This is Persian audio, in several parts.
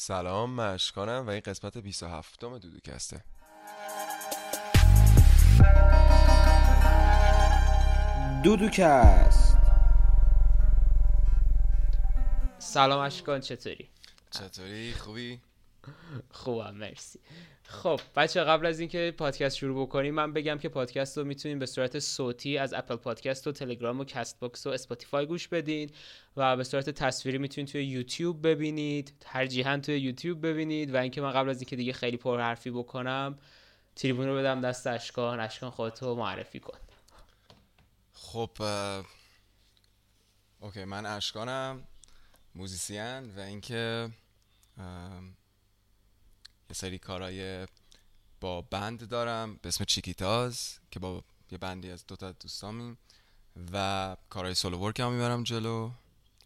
سلام مشکاتم و این قسمت 27 م دودوکسته دودوکست سلام اشکان چطوری؟ چطوری خوبی؟ خوبم مرسی. خب بچه قبل از اینکه پادکست شروع بکنیم من بگم که پادکست رو می‌تونین به صورت صوتی از Apple Podcast و تلگرام و Castbox و Spotify گوش بدین و به صورت تصویری می‌تونید توی یوتیوب ببینید. ترجیحاً توی یوتیوب ببینید. و اینکه من قبل از اینکه دیگه خیلی پر حرفی بکنم تریبون رو بدم دست اشکان. اشکان خودتو معرفی کن. خب okay من اشکانم musician و اینکه یه سری کارهای با band دارم به اسم چیکیتاز که با یه بندی از دوتا دوستامیم و کارهای سولو ورک هم می‌برم جلو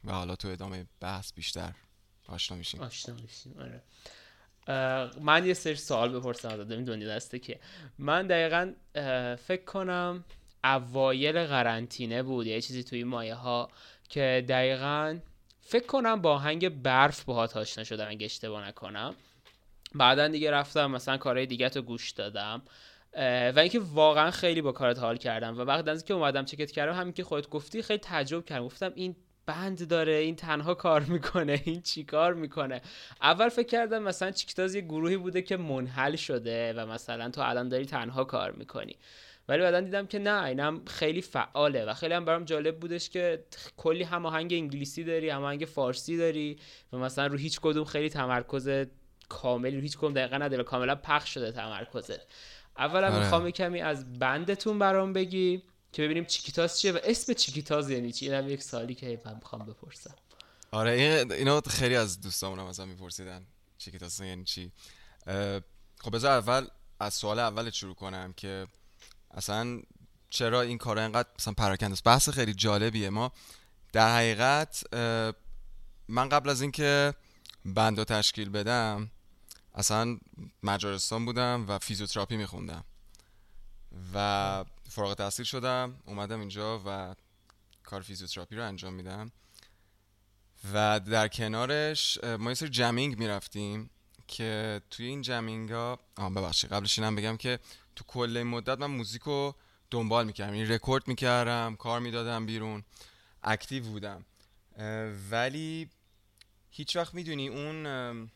و حالا تو ادامه بحث بیشتر آشنا میشیم. آشنا میشیم آره. من یه سری سوال بپرسم ازت می‌دونی دسته که من دقیقا فکر کنم اوایل قرنطینه بود یه چیزی توی مایه ها که دقیقا فکر کنم با آهنگ برف باهات آشنا شدم اگه اشتباه نکنم. بعدا دیگه رفتم مثلا کارهای دیگه تو گوش دادم. و اینکه واقعا خیلی با کارت حال کردم. و بعد از اینکه اومدم چکت کردم همین که خودت گفتی خیلی تعجب کردم. گفتم این بند داره این تنها کار می‌کنه این چی کار می‌کنه؟ اول فکر کردم مثلا چیکتاز یه گروهی بوده که منحل شده و مثلا تو الان داری تنها کار می‌کنی. ولی بعدا دیدم که نه اینم خیلی فعاله و خیلی هم برام جالب بودش که کلی هم آهنگ انگلیسی داری هم آهنگ فارسی داری و مثلا رو هیچ کدوم خیلی تمرکز کاملی رو هیچ کدوم دقیقا نداره کاملا پخش شده تمرکزت. اولم آره. می‌خوام کمی از بندتون برام بگی که ببینیم چیکیتاز چیه و اسم چیکیتاز یعنی چی؟ اینم یک سالی که من می‌خوام بپرسم. آره این اینو خیلی از دوستامونم ازم میپرسیدن چیکیتاس یعنی چی. خب بذار اول از سوال اولت شروع کنم که اصلا چرا این کار اینقدر مثلا پراکنده است؟ بحث خیلی جالبیه. ما در حقیقت من قبل از اینکه band رو تشکیل بدم اصلا مجارستان بودم و فیزیوتراپی میخوندم. و فارغ التحصیل شدم اومدم اینجا و کار فیزیوتراپی رو انجام میدم. و در کنارش ما یه سری jamming می‌رفتیم که توی این jamming ها آه ببخشید قبلش اینم بگم که تو کل این مدت من موزیک رو دنبال می‌کردم یعنی رکورد می‌کردم کار می‌دادم بیرون active بودم. ولی هیچ وقت می‌دونی اون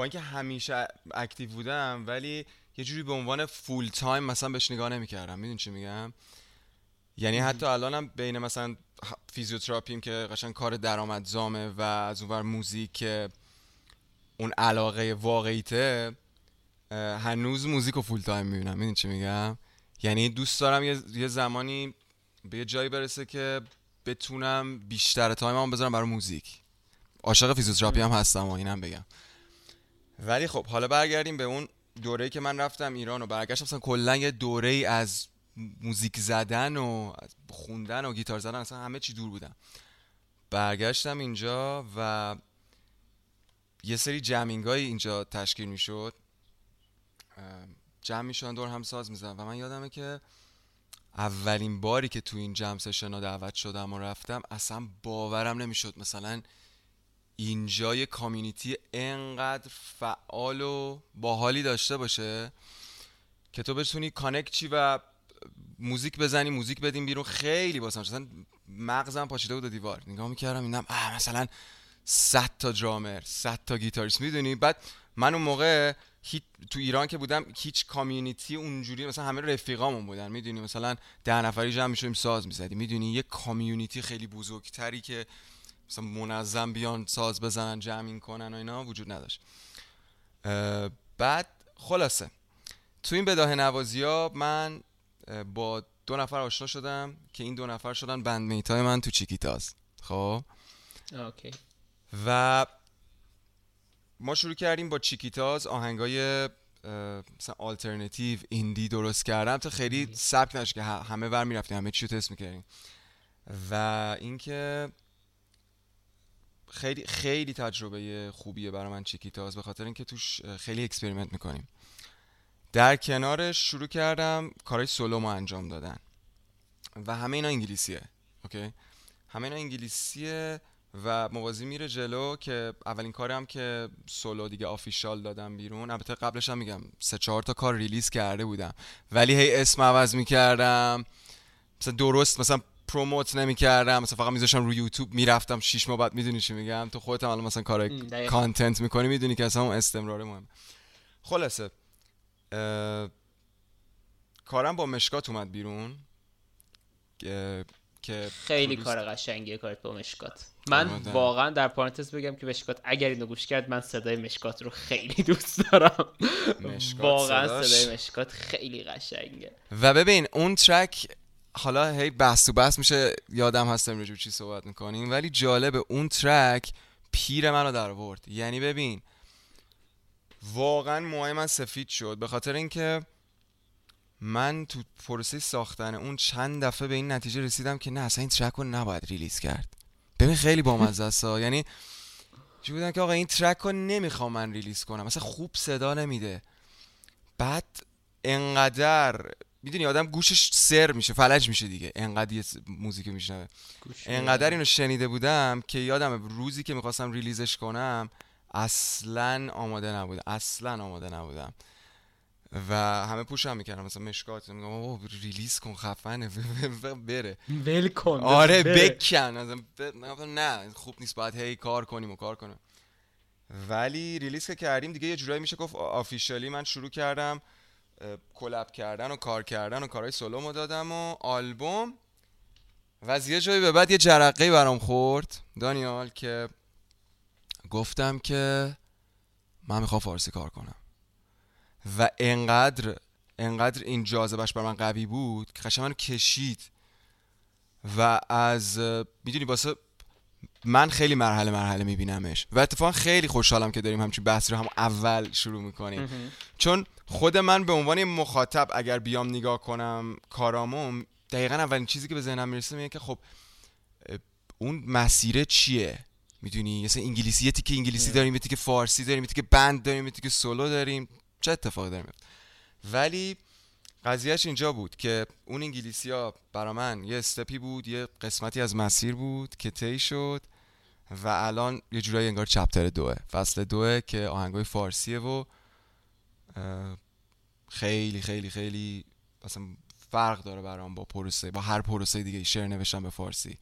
با اینکه همیشه active بودم ولی یه جوری به عنوان full time مثلا بهش نگاه نمی‌کردم. می‌دونی چی میگم؟ یعنی حتی الانم بین مثلا فیزیوتراپیم که قشنگ کار درآمدزامه و از اونور موزیک اون علاقه واقعیته هنوز موزیک رو full time می‌بینم. می‌دونی چی میگم؟ یعنی دوست دارم یه, یه زمانی به یه جایی برسه که بتونم بیشتر time مو بذارم برای موزیک. عاشق فیزیوتراپی هم هستم و اینم بگم. ولی خب حالا برگردیم به اون دوره‌ای که من رفتم ایران و برگشتم. مثلا کلا یه دوره‌ای از موزیک زدن و خوندن و گیتار زدن اصلا همه چی دور بودم. برگشتم اینجا و یه سری jamming های اینجا تشکیل می‌شد. جمع می‌شدن دور هم ساز میزدن و من یادمه که اولین باری که تو این jam session دعوت شدم و رفتم اصلا باورم نمی‌شد. مثلا اینجا یه community انقدر فعال و باحالی داشته باشه که تو بتونی connect شی و موزیک بزنی موزیک بدیم بیرون خیلی واسم مثلا مغزم پاشیده بود دیوار. نگاه می‌کردم اینم مثلا 100 تا درامر 100 تا گیتاریست. می‌دونی؟ بعد من اون موقع تو ایران که بودم هیچ کامیونیتی اونجوری مثلا همه رفیقامون بودن. می‌دونی؟ مثلا ده نفری جمع می‌شدیم ساز می‌زدیم. می‌دونی؟ یه کامیونیتی خیلی بزرگتری که مثلا منظم بیان ساز بزنن جمعین کنن و اینا وجود نداشت. بعد خلاصه. تو این بداه نوازی ها من با دو نفر آشنا شدم که این دو نفر شدن بند میتای من تو چیکیتاز خب؟ okay. و ما شروع کردیم با چیکیتاز آهنگای مثلا alternative indie درست کردم تا خیلی سبک نشه که همه ور می‌رفتیم همه چی رو تست می‌کردیم. و اینکه خیلی خیلی تجربه خوبیه برای من چیکیتاز به خاطر اینکه توش خیلی experiment می‌کنیم. در کنارش شروع کردم کارهای سولومو انجام دادن. و همه اینا انگلیسیه okay؟ همه اینا انگلیسیه و موازی میره جلو که اولین کارم که سولو دیگه official دادم بیرون البته قبلش هم میگم سه چهار تا کار release کرده بودم. ولی هی اسم عوض می‌کردم. مثلا درست مثلا promote نمی‌کردم. مثلا فقط میذاشتم روی یوتیوب می‌رفتم شش ماه بعد می‌دونی چی میگم؟ تو خودت هم الان مثلا کار. content می‌کنی می‌دونی که اصلا اون استمرار مهم خلاصه اه، کارم با مشکات اومد بیرون. که- خیلی کار قشنگیه کارت با مشکات. من آره. واقعا در پارانتز بگم که مشکات اگر اینو گوش کرد من صدای مشکات رو خیلی دوست دارم. مشکات واقعا صداش- صدای مشکات خیلی قشنگه. و ببین اون ترک حالا هی بحث و بحث میشه یادم هستم راجع چی صحبت می‌کنیم. ولی جالبه اون ترک پیر منو در آورد. یعنی ببین واقعا موهای من سفید شد. به خاطر اینکه من تو پروسه ساختن اون چند دفعه به این نتیجه رسیدم که نه اصلا این track رو نباید release کرد. ببین خیلی بامزه است. یعنی چی بودن که آقا این track رو نمی‌خوام من release کنم. مثلا خوب صدا نمیده. بعد انقدر می‌دونی آدم گوشش سر میشه فلج میشه دیگه. انقدر یه موزیک میشنوه. انقدر. اینو شنیده بودم که یادم روزی که می‌خواستم release ش کنم اصلا آماده نبودم. اصلا آماده نبودم. و همه push م می‌کردم مثلا مشکات. میگم آقا release کن خفنه. بره. ول کن. آره. بکن. نه خوب نیست باید هی کار کنیم و کار کنیم. ولی release که کردیم دیگه یه جورایی میشه گفت officially من شروع کردم collab کردن و کار کردن و کارهای سولومو دادم و آلبوم. و از یه جایی به بعد یه جرقه برام خورد. دانیال که گفتم که من می‌خوام فارسی کار کنم. و انقدر انقدر این جاذبش بر من قوی بود که قشنگ منو کشید. و از می‌دونی واسه من خیلی مرحله مرحله میبینمش و اتفاقا خیلی خوشحالم که داریم همچین بحثی رو هم اول شروع می‌کنیم. چون خود من به عنوان مخاطب اگر بیام نگاه کنم کارامو دقیقا اولین چیزی که به ذهنم می‌رسه اینه که خب اون مسیره چیه؟ می‌دونی؟ مثلا انگلیسی یه تیکه انگلیسی. داریم یه تیکه فارسی داریم یه تیکه بند داریم یه تیکه سولو داریم. چه اتفاقی داریم ولی قضیهش اینجا بود که اون انگلیسی ها برا من یه استپی بود یه قسمتی از مسیر بود که طی شد. و الان یه جورایی انگار چپتر دوه. فصل دوه که آهنگای فارسیه و خیلی خیلی خیلی مثلا فرق داره برام با پروسه با هر پروسه دیگه شعر نوشتم به فارسی.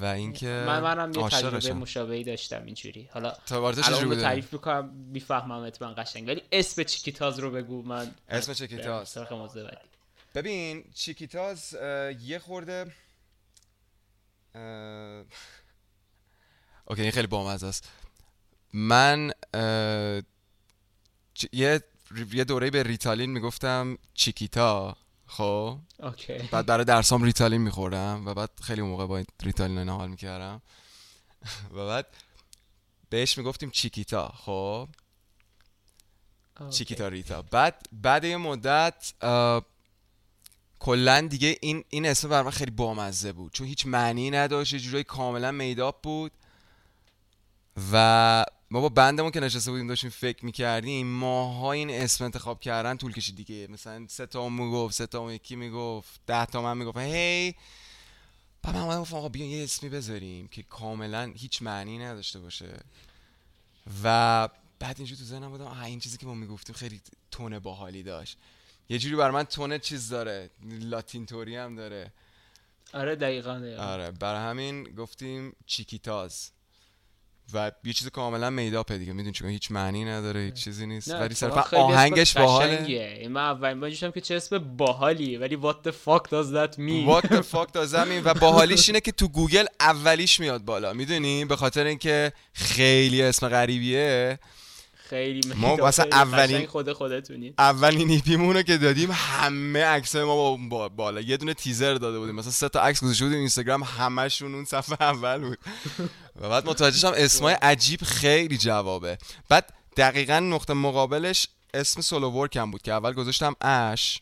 و اینکه من منم یه تجربه عاشقشم. مشابهی داشتم اینجوری. حالا الان رو تعریف می‌کنم می‌فهمم من قشنگ. ولی اسم چیکیتاز رو بگو من اسم چیکیتاز. ببین چیکیتاز یه خورده اه، اوکی این خیلی بامزه است. من اه، چ- یه یه دوره به ریتالین می‌گفتم چیکیتا خب؟ okay. بعد برای درسام ریتالین میخوردم و بعد خیلی موقع با این ریتالین اینا حال می‌کردم. و بعد بهش می‌گفتیم چیکیتا خب. چیکیتا ریتا. بعد بعد یه مدت کلا دیگه این این اسم بر من خیلی بامزه بود. چون هیچ معنی نداشت یه جورایی کاملا made up بود. و ما با بندمون که نشسته بودیم داشتیم فکر می‌کردیم. ماها این اسم انتخاب کردن طول کشید دیگه. مثلا سه تا می‌گفت سه تا یکی می‌گفت ده تا من می‌گفت هی! بعد من اومدم گفتم آقا بیا یه اسمی بذاریم که کاملا هیچ معنی نداشته باشه. و بعد اینجوری تو ذهنم بودم آها این چیزی که ما می‌گفتیم خیلی تون باحالی داشت. یه جوری بر من تون چیز داره لاتین توری هم داره. آره دقیقا, دقیقاً. آره برای همین گفتیم چیکیتاز. و یه چیز کاملا میداپه دیگه. می‌دونی چون هیچ معنی نداره هیچ چیزی نیست. نه، ولی صرفا آهنگش باحاله. من اولین بار که چه اسم باحالی. ولی what the fuck does that mean What the fuck does that mean و باحالیش اینه که تو گوگل اولیش میاد بالا. می‌دونی؟ به خاطر اینکه خیلی اسم غریبیه. خیلی ما واسه اولین- خود خودتونی اولین ایپیمون رو که دادیم همه عکس ما با بالا. یه دونه تیزر داده بودیم. مثلا سه تا عکس گذاشته بودیم اینستاگرام همشون اون صفحه اول بود. و بعد متوجه شدم اسمای عجیب خیلی جوابه. بعد دقیقا نقطه مقابلش اسم solo work م بود که اول گذاشتم Ash.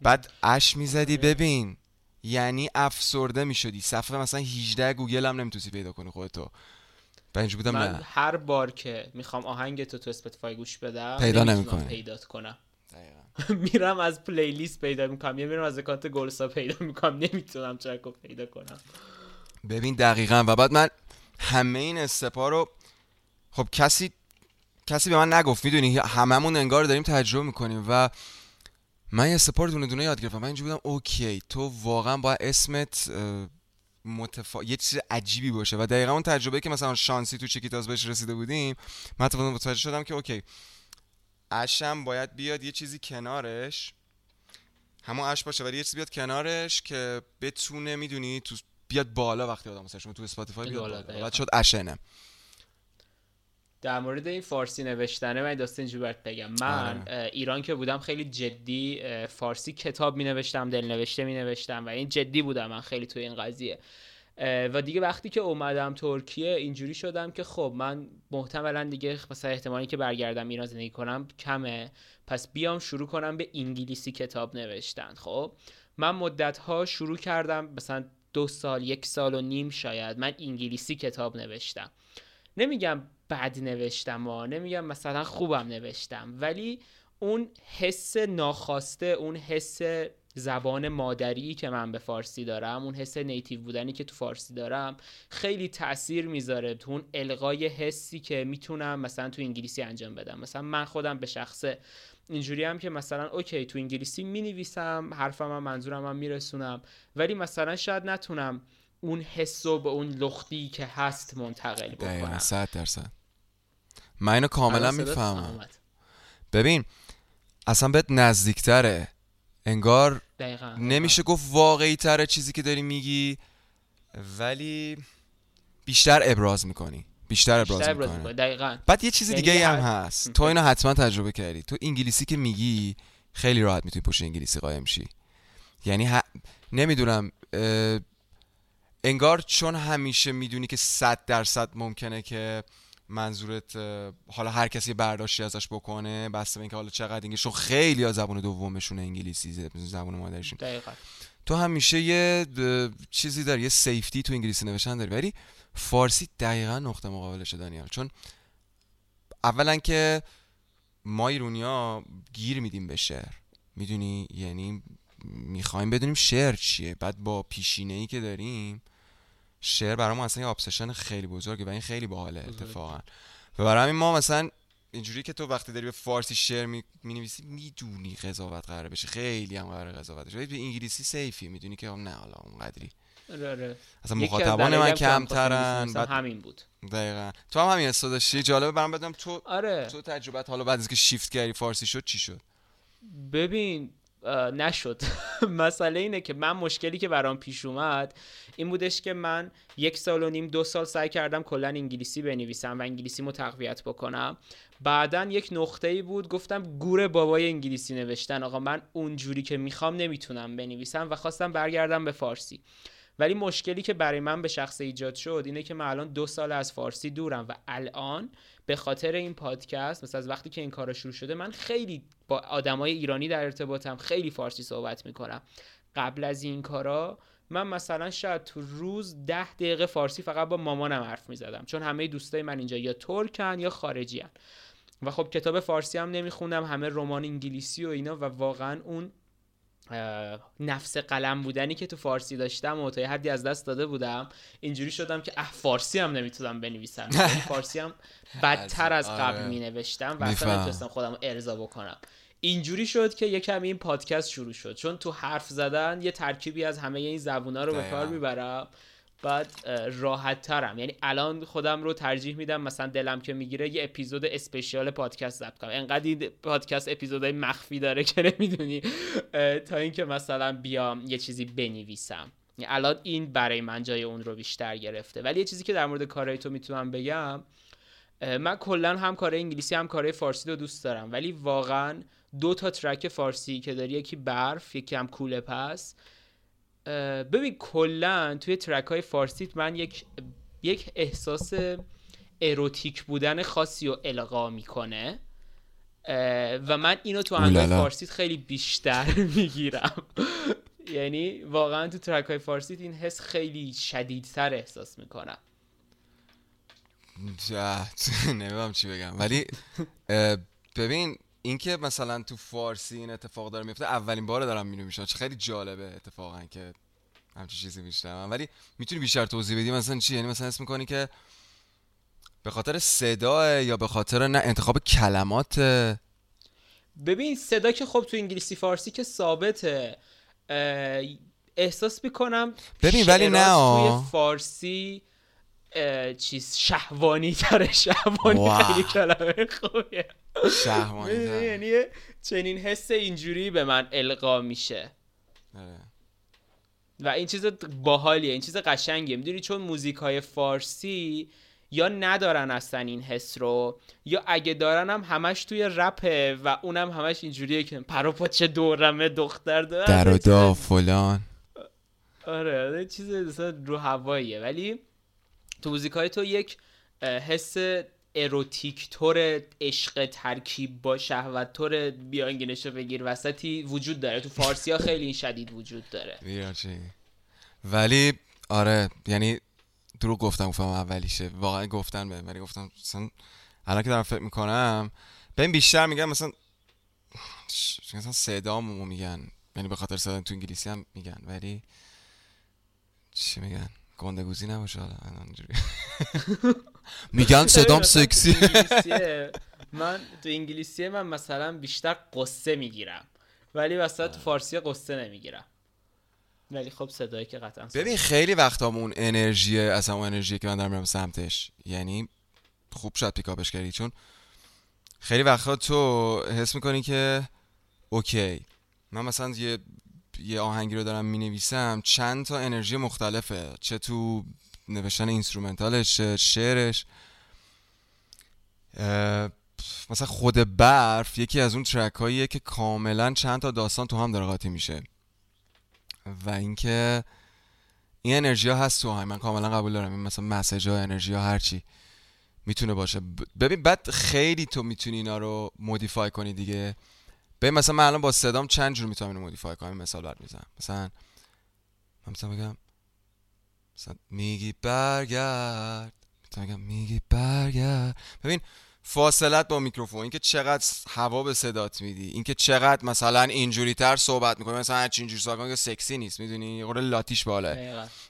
بعد Ash می‌زدی ببین. یعنی افسرده می‌شدی. صفحه مثلا 18 گوگل هم نمی‌تونی پیدا کنی خودتو. و اینجوری بودم من نه. هر بار که می‌خوام آهنگ تو تو Spotify گوش بدم پیدا نمی‌تونم نمی‌کنی. پیدات کنم. دقیقاً. میرم از playlist پیدا می‌کنم. یا میرم از account گلسا پیدا می‌کنم. نمی‌تونم track رو پیدا کنم. ببین دقیقا. و بعد من همه این استپا رو خب کسی کسی به من نگفت. می‌دونی هممون انگار داریم تجربه می‌کنیم و من یه استپا رو دونه دونه یاد گرفتم. من اینجا بودم اوکی تو واقعا با اسمت متفا... یه چیز عجیبی باشه. و دقیقا اون تجربه که مثلا شانسی تو چیکیتاز بهش رسیده بودیم من متوجه شدم که اوکی اشم باید بیاد یه چیزی کنارش همون اش باشه ولی یه چیزی بیاد کنارش که بتونه می‌دونی تو بیاد بالا وقتی آدم search تو Spotify بیاد بالا, بالا. شد اشنه در مورد این فارسی نوشتنه من داستان اینجوری بگم. من آره. ایران که بودم خیلی جدی فارسی کتاب می نوشتم دل نوشته می نوشتم و این جدی بودم من خیلی توی این قضیه. و دیگه وقتی که اومدم ترکیه اینجوری شدم که خب من محتملا دیگه مثلا احتمالی که برگردم ایران زندگی کنم کمه. پس بیام شروع کنم به انگلیسی کتاب نوشتن. خب من مدت ها شروع کردم مثلا دو سال یک سال و نیم شاید من انگلیسی کتاب نوشتم. نمیگم بد نوشتم ها نمیگم مثلا خوبم نوشتم ولی اون حس ناخواسته اون حس زبان مادری که من به فارسی دارم اون حس نیتیو بودنی که تو فارسی دارم خیلی تاثیر می‌ذاره تو اون القای حسی که می‌تونم مثلا تو انگلیسی انجام بدم. مثلا من خودم به شخصه اینجوری هم که مثلا اوکی تو انگلیسی می نویسم حرفم هم منظورم هم میرسونم ولی مثلا شاید نتونم اون حس و به اون لختی که هست منتقل بکنم. صد درصد. من اینو کاملا می‌فهمم. ببین اصلا بهت نزدیکتره. انگار دقیقا. نمیشه گفت واقعی تره چیزی که داری میگی ولی بیشتر ابراز می‌کنی. بیشتر ابراز, می‌کنی. دقیقا. بعد یه چیز یعنی دیگه هم هست. تو اینو حتما تجربه کردی. تو انگلیسی که میگی خیلی راحت می‌تونی پشت انگلیسی قایم شی. یعنی ه... نمی‌دونم انگار چون همیشه می‌دونی که صد درصد ممکنه که منظورت حالا هر کسی برداشتی ازش بکنه بسته به اینکه حالا چقدر انگلیسی خیلی ها زبان دومشون انگلیسی زبان مادرشون. دقیقا. تو همیشه یه چیزی داری یه سیفتی تو انگلیسی نوشتن داری ولی فارسی دقیقا نقطه مقابلشه دانیال. چون اولا که ما ایرونیا گیر میدیم به شعر. می‌دونی؟ یعنی می‌خوایم بدونیم شعر چیه. بعد با پیشینه ای که داریم شعر برای ما اصلا یه ابسشن خیلی بزرگه و این خیلی باحاله اتفاقا. و برای همین ما مثلا اینجوری که تو وقتی داری به فارسی شعر می, نویسی می‌دونی قضاوت قراره بشه. خیلی هم قراره قضاوت بشه. به انگلیسی سیفی می‌دونی که نه حالا اونقدری. آره آره. اصلا مخاطبان من کمترن بعد همین بود. دقیقا. تو هم همین حس داشتی جالبه برام بدم تو آره. تو تجربت حالا بعد از که شیفت کردی فارسی شد چی شد؟ ببین نشد. مسئله اینه که من مشکلی که برام پیش اومد این بودش که من یک سال و نیم دو سال سعی کردم کلا انگلیسی بنویسم و انگلیسی مو تقویت بکنم. بعدا یک نقطه ای بود گفتم گور بابای انگلیسی نوشتن. آقا من اونجوری که می‌خوام نمی‌تونم بنویسم و خواستم برگردم به فارسی. ولی مشکلی که برای من به شخص ایجاد شد اینه که من الان دو سال از فارسی دورم و الان به خاطر این پادکست مثل از وقتی که این کارا شروع شده من خیلی با آدمای ایرانی در ارتباطم خیلی فارسی صحبت می‌کنم قبل از این کارا من مثلا شاید تو روز ده دقیقه فارسی فقط با مامانم حرف می‌زدم چون همه دوستای من اینجا یا ترکن یا خارجی هن. و خب کتاب فارسی هم نمیخوندم همه رمان انگلیسی و اینا و واقعا اون نفس قلم بودنی که تو فارسی داشتم و تا یه حدی از دست داده بودم اینجوری شدم که اه فارسی هم نمی‌تونم بنویسم. یعنی فارسی هم بدتر از قبل آره. می نوشتم و اصلا نمی‌تونستم خودم ارضا بکنم. اینجوری شد که یه کمی این پادکست شروع شد. چون تو حرف زدن یه ترکیبی از همه این زبونا رو به کار می‌برم. بعد راحت ترم یعنی الان خودم رو ترجیح میدم مثلا دلم که می‌گیره یه اپیزود اسپشیال پادکست ضبط کنم. انقدر این پادکست اپیزودهای مخفی داره که نمی‌دونی. تا اینکه مثلا بیام یه چیزی بنویسم. یعنی الان این برای من جای اون رو بیشتر گرفته. ولی یه چیزی که در مورد کارهای تو می‌تونم بگم من کلا هم کار انگلیسی هم کار فارسی رو دوست دارم. ولی واقعا دو تا ترک فارسی که داری یکی برف یکی هم کوله پس. ببین کلا توی ترک های فارسیت من یک یک احساس اروتیک بودن خاصی رو القا می‌کنه. و من اینو تو آهنگ فارسیت خیلی بیشتر می‌گیرم. یعنی واقعا تو ترک های فارسیت این حس خیلی شدیدتر احساس می‌کنم. نمی‌دونم چی بگم. ولی ببین اینکه مثلا تو فارسی این اتفاق داره میفته اولین بار دارم مینو میشه چه خیلی جالبه اتفاقا که همچین چیزی میشنم ولی می‌تونی بیشتر توضیح بدی؟ مثلا چی؟ یعنی مثلا اسم می‌کنی که به خاطر صدا یا به خاطر نه انتخاب کلمات؟ ببین صدا که خب تو انگلیسی فارسی که ثابته. احساس می‌کنم ببین ولی نه. توی فارسی چیز شهوانی تره شهوانی خیلی کلمه خوبیه. شهوانی یعنی چنین حس اینجوری به من القا میشه. آره. و این چیز باحالیه این چیز قشنگیه. می‌دونی چون موزیک های فارسی یا ندارن اصلا این حس رو یا اگه دارن هم همش توی رپه و اونم همش اینجوریه که پرو چه دورمه دختر داره در و دا فلان. آره, آره، چیز رو هواییه. ولی تو موزیک های تو یک حس اروتیک طور عشق ترکیب با شهوت طور میانگینش رو بگیر وسطی وجود داره. تو فارسی ها خیلی این شدید وجود داره. ولی آره یعنی درو گفتم گفتم اولیشه. واقعا گفتن به ولی گفتم مثلا الان که دارم فکر می‌کنم ببین بیشتر میگم مثلا مثلا صدامو میگن. یعنی به خاطر صدا تو انگلیسی هم میگن ولی چی میگن؟ گندگوزی نباشه حالا میگن صدام سکسی من تو انگلیسی من مثلا بیشتر قصه می‌گیرم ولی وسط تو فارسی قصه نمی‌گیرم. ولی خب صدایی که قطعا ببین خیلی وقتا اون انرژی از اون انرژی که من دارم سمتش یعنی خوب شد pick up ش کردی چون خیلی وقتا تو حس می‌کنی که okay. من مثلا یه یه آهنگی رو دارم می نویسم چند تا انرژی مختلفه چه تو نوشتن instrumental ش شعرش. مثلا خود برف یکی از اون ترک هاییه که کاملا چند تا داستان تو هم داره قاطی میشه. و اینکه این انرژی ها هست تو من کاملا قبول دارم. این مثلا مسیج ها انرژی ها هرچی می‌تونه باشه. ببین بعد خیلی تو می‌تونی اینا رو مودیفای کنی دیگه. به مثلا من الان با صدام چند جور می‌تونم اینو مودیفای کنم؟ مثال برات می‌زنم. مثلا من مثلا بگم مثلا میگی برگرد. می‌تونم بگم میگی برگرد. ببین فاصلت با میکروفون اینکه چقدر هوا به صدات میدی اینکه چقدر مثلا اینجوری تر صحبت می‌کنی. مثلا هر اینجوری صحبت که سکسی نیست می‌دونی؟ یه لاتیش بالا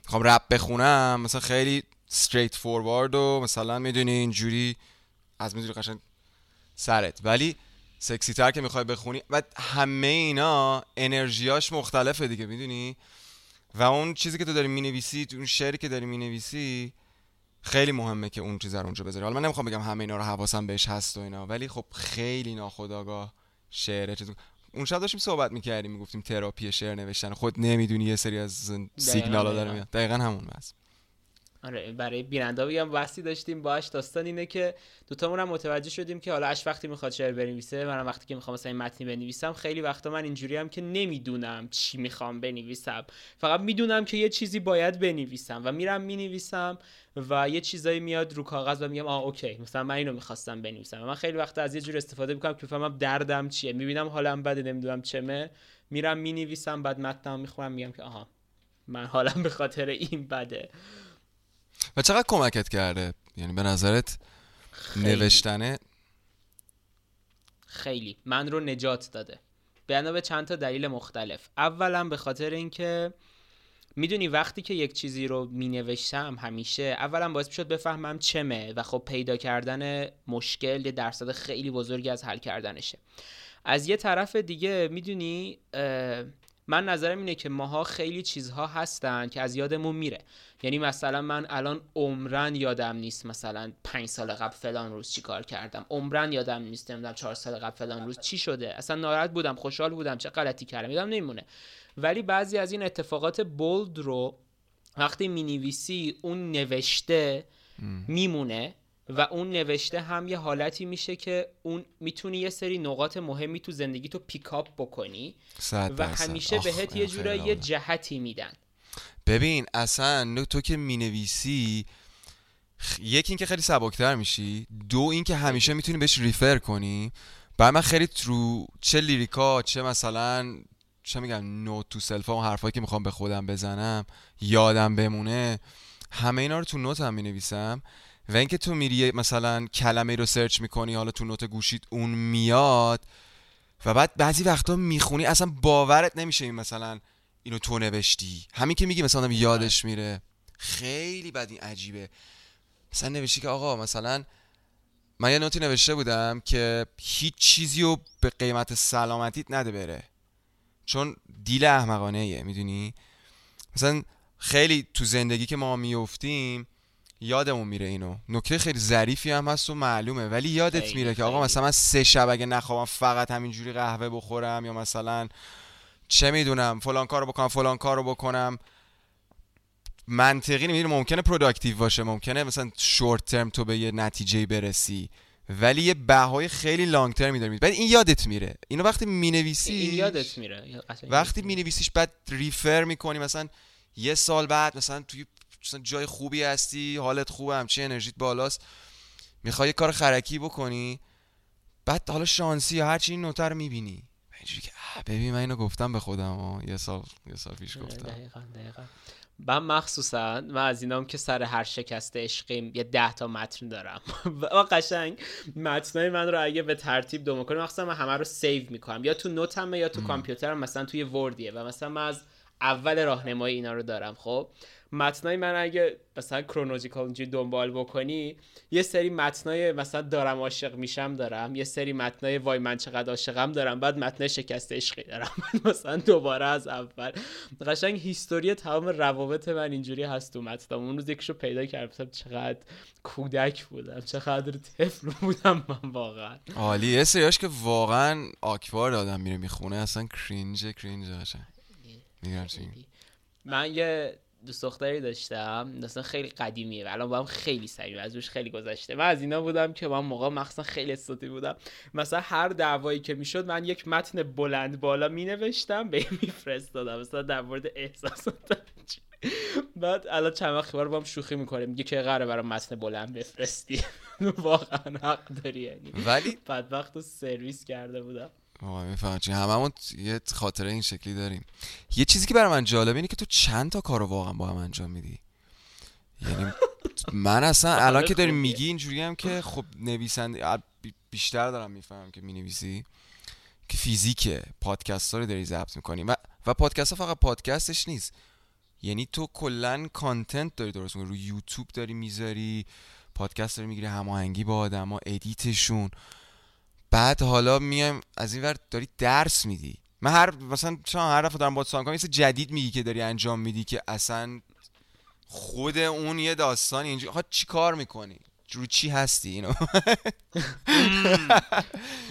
می‌خوام رپ بخونم مثلا خیلی استریت فوروارد و مثلا می‌دونی اینجوری از می‌دونی قشنگ سرت. ولی سکسی تر که می‌خوای بخونی. و همه اینا انرژیاش مختلفه دیگه می‌دونی؟ و اون چیزی که تو داری می‌نویسی اون شعری که داری می‌نویسی خیلی مهمه که اون چیز رو اونجا بذاری. حالا من نمی‌خوام بگم همه اینا رو حواسم بهش هست و اینا ولی خب خیلی ناخداگاه شعره چیز اون شب داشتیم صحبت می‌کردیم می‌گفتیم تراپی شعر نوشتن. خود نمی‌دونی یه سری از سیگنال ها داره میاد. دقیقا همون بس آره برای بیننده بگم بحثی داشتیم باش داستان اینه که دوتامون هم متوجه شدیم که حالا اش وقتی می‌خواد شعر بنویسه منم وقتی که می‌خوام مثلا این متنی بنویسم خیلی وقتا من اینجوری هم که نمی‌دونم چی می‌خوام بنویسم. فقط می‌دونم که یه چیزی باید بنویسم و میرم می‌نویسم و یه چیزایی میاد رو کاغذ و میگم آ اوکی مثلا من اینو می‌خواستم بنویسم. و من خیلی وقتا از یه جور استفاده می‌کنم که بفهمم دردم چیه. می‌بینم حالم بده نمی‌دونم چمه. میرم می‌نویسم بعد متنم می‌خونم میگم که آها من حالم به خاطر این بده. و چقدر کمکت کرده؟ یعنی به نظرت خیلی. نوشتنه؟ خیلی. من رو نجات داده. بنا به چند تا دلیل مختلف. اولا به خاطر اینکه می‌دونی وقتی که یک چیزی رو می نوشتم همیشه اولا باعث شد بفهمم چمه و خب پیدا کردن مشکل یه درصد خیلی بزرگی از حل کردنشه. از یه طرف دیگه می‌دونی من نظرم اینه که ماها خیلی چیزها هستن که از یادمون میره. یعنی مثلا من الان عمرن یادم نیست مثلا پنج سال قبل فلان روز چی کار کردم. عمرن یادم نیست نمی‌دونم چهار سال قبل فلان روز چی شده. اصلا ناراحت بودم خوشحال بودم چه غلطی کردم یادم نمیمونه. ولی بعضی از این اتفاقات بولد رو وقتی می‌نویسی اون نوشته میمونه. و اون نوشته هم یه حالتی میشه که اون می‌تونی یه سری نقاط مهمی تو زندگی تو پیکاپ بکنی و همیشه بهت یه جورایی یه جهتی میدن. ببین اصلا تو که می‌نویسی یکی اینکه خیلی سبکتر میشی دو اینکه همیشه می‌تونی بهش ریفر کنی. بعد من خیلی ترو چه لیریکا چه مثلا چه میگم نوت تو سلفا و حرفایی که می‌خوام به خودم بزنم یادم بمونه همه اینا رو تو نوت هم می‌نویسم. و اینکه تو میری مثلا کلمه رو سرچ می‌کنی حالا تو نوت گوشید اون میاد و بعد بعضی وقتا می‌خونی اصلا باورت نمیشه این مثلا اینو تو نوشتی. همین که میگی مثلا یادش میره. خیلی بد این عجیبه. مثلا نوشتی که آقا مثلا من یه نوتی نوشته بودم که هیچ چیزی رو به قیمت سلامتیت نده بره. چون دیل احمقانه می‌دونی؟ مثلا خیلی تو زندگی که ما میفتیم یادمون میره اینو. نکته خیلی ظریفی هم هست و معلومه. ولی یادت میره که آقا. مثلا من سه شب اگه نخوابم فقط همینجوری قهوه بخورم یا مثلا چه می‌دونم فلان کارو بکنم فلان کارو بکنم. منطقی نمی‌دونی ممکنه productive باشه ممکنه مثلا short term تو به یه نتیجه برسی. ولی یه بهای خیلی long term ی داره بعد این یادت میره. اینو وقتی می‌نویسی این یادت میره. وقتی یادت می نویسیش بعد refer می‌کنی مثلا یه سال بعد مثلا توی مثلا جای خوبی هستی حالت خوبه همچی انرژیت بالاست. می‌خوای یه کار خرکی بکنی بعد حالا شانسی یا هرچی این note رو می‌بینی. اینجوری که ببین من اینو گفتم به خودم ها. یه سال یه سال پیش. گفتم. دقیقا دقیقا. من مخصوصا من از اینام که سر هر شکست عشقیم یه ده تا متن دارم. و قشنگ متنای من رو اگه به ترتیب دوم کنم مخصوصا من همه رو سیو می‌کنم. یا تو نوتمه یا تو کامپیوترم مثلا توی وردیه و مثلا من از اول راهنمایی اینا رو دارم خب؟ متنای من اگه مثلا کرونولوژیکال دنبال بکنی یه سری متنای مثلا دارم عاشق میشم دارم یه سری متنای وای من چقدر عاشقم دارم بعد متنای شکست عشقی دارم. مثلا دوباره از اول. قشنگ هیستوری تمام روابط من اینجوری هست تو متنام. اون روز یکشو پیدا کردم چقدر کودک بودم چقدر طفل بودم من واقعا. عالی یه که واقعا آکوار آدم میره می‌خونه اصلا کرینج کرینج قشنگ من یه دوست دختری داشتم مثلا خیلی قدیمیه و الان با هم خیلی سریم از روش خیلی گذشته. من از اینا بودم که من موقع مخصوصا خیلی استوتی بودم. مثلا هر دعوایی که می‌شد من یک متن بلند بالا می نوشتم به میفرستادم. مثلا در مورد احساساتم بعد الان چند وقت بار با هم شوخی می‌کنه میگه که قراره برای متن بلند بفرستی. واقعا حق داری یعنی. ولی بعد وقت رو سرویس کرده بودم. می‌فهمم چی. هممون یه خاطره این شکلی داریم. یه چیزی که برای من جالبه اینه که تو چند تا کارو واقعا با هم انجام میدی. یعنی من اصلا الان که داری. میگی اینجوری هم که خب نویسنده بی- بیشتر دارم می‌فهمم که می‌نویسی که فیزیکه. پادکست ها رو داری ضبط می‌کنی. و, و پادکست ها فقط پادکستش نیست. یعنی تو کلا content داری درست می‌کنی. رو یوتیوب داری می‌ذاری. پادکست داری می‌گیری هماهنگی با آدما edit شون. بعد حالا میایم از این ور داری درس میدی. من هر مثلا چون هر دفعه دارم با سان کنم یه جدید میگی که داری انجام میدی که اصلا خود اون یه داستان اینجا آخه چی کار می‌کنی؟ رو چی هستی اینو؟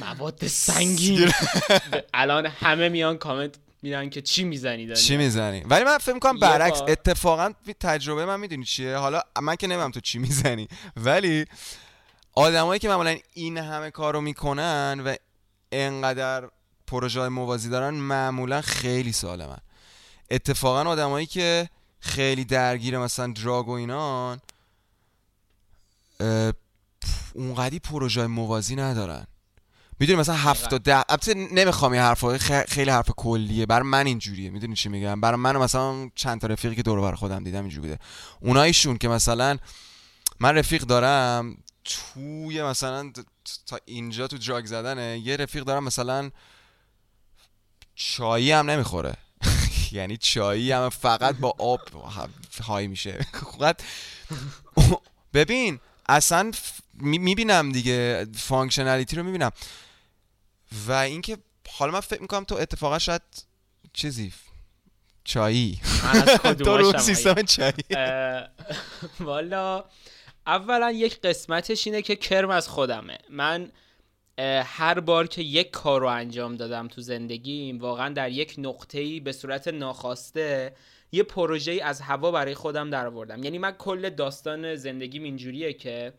مواد سنگین. الان همه میان کامنت میدن که چی می‌زنی داری؟ چی می‌زنی؟ ولی من فکر می‌کنم برعکس اتفاقا تجربه من می‌دونی چیه؟ حالا من که نمیم تو چی می‌زنی. ولی آدمایی که معمولا این همه کارو می‌کنن و انقدر پروژه های موازی دارن معمولا خیلی سالمن اتفاقا آدمایی که خیلی درگیر مثلا دراگ و اینان اونقدی پروژه های موازی ندارن. می‌دونی مثلا هفت ده البته نمی‌خوام این حرفا خیلی حرف کلیه. برای من اینجوریه. می‌دونی چی میگم؟ برای من مثلا چند تا رفیقی که دور بر خودم دیدم اینجوری بوده. اونایشون که مثلا من رفیق دارم توی مثلا تا اینجا تو دراگ زدنه یه رفیق دارم مثلا چایی هم نمی‌خوره. یعنی چایی هم فقط با آب های میشه. فقط ببین اصلا می‌بینم دیگه functionality رو می‌بینم. و اینکه حالا من فکر می‌کنم تو اتفاقا شاید چیزی چایی. من از تو رو سیستم چایی. والا اولا یک قسمتش اینه که کرم از خودمه. من هر بار که یک کار رو انجام دادم تو زندگیم واقعا در یک نقطه‌ای به صورت ناخواسته یه پروژه از هوا برای خودم در آوردم یعنی من کل داستان زندگیم اینجوریه که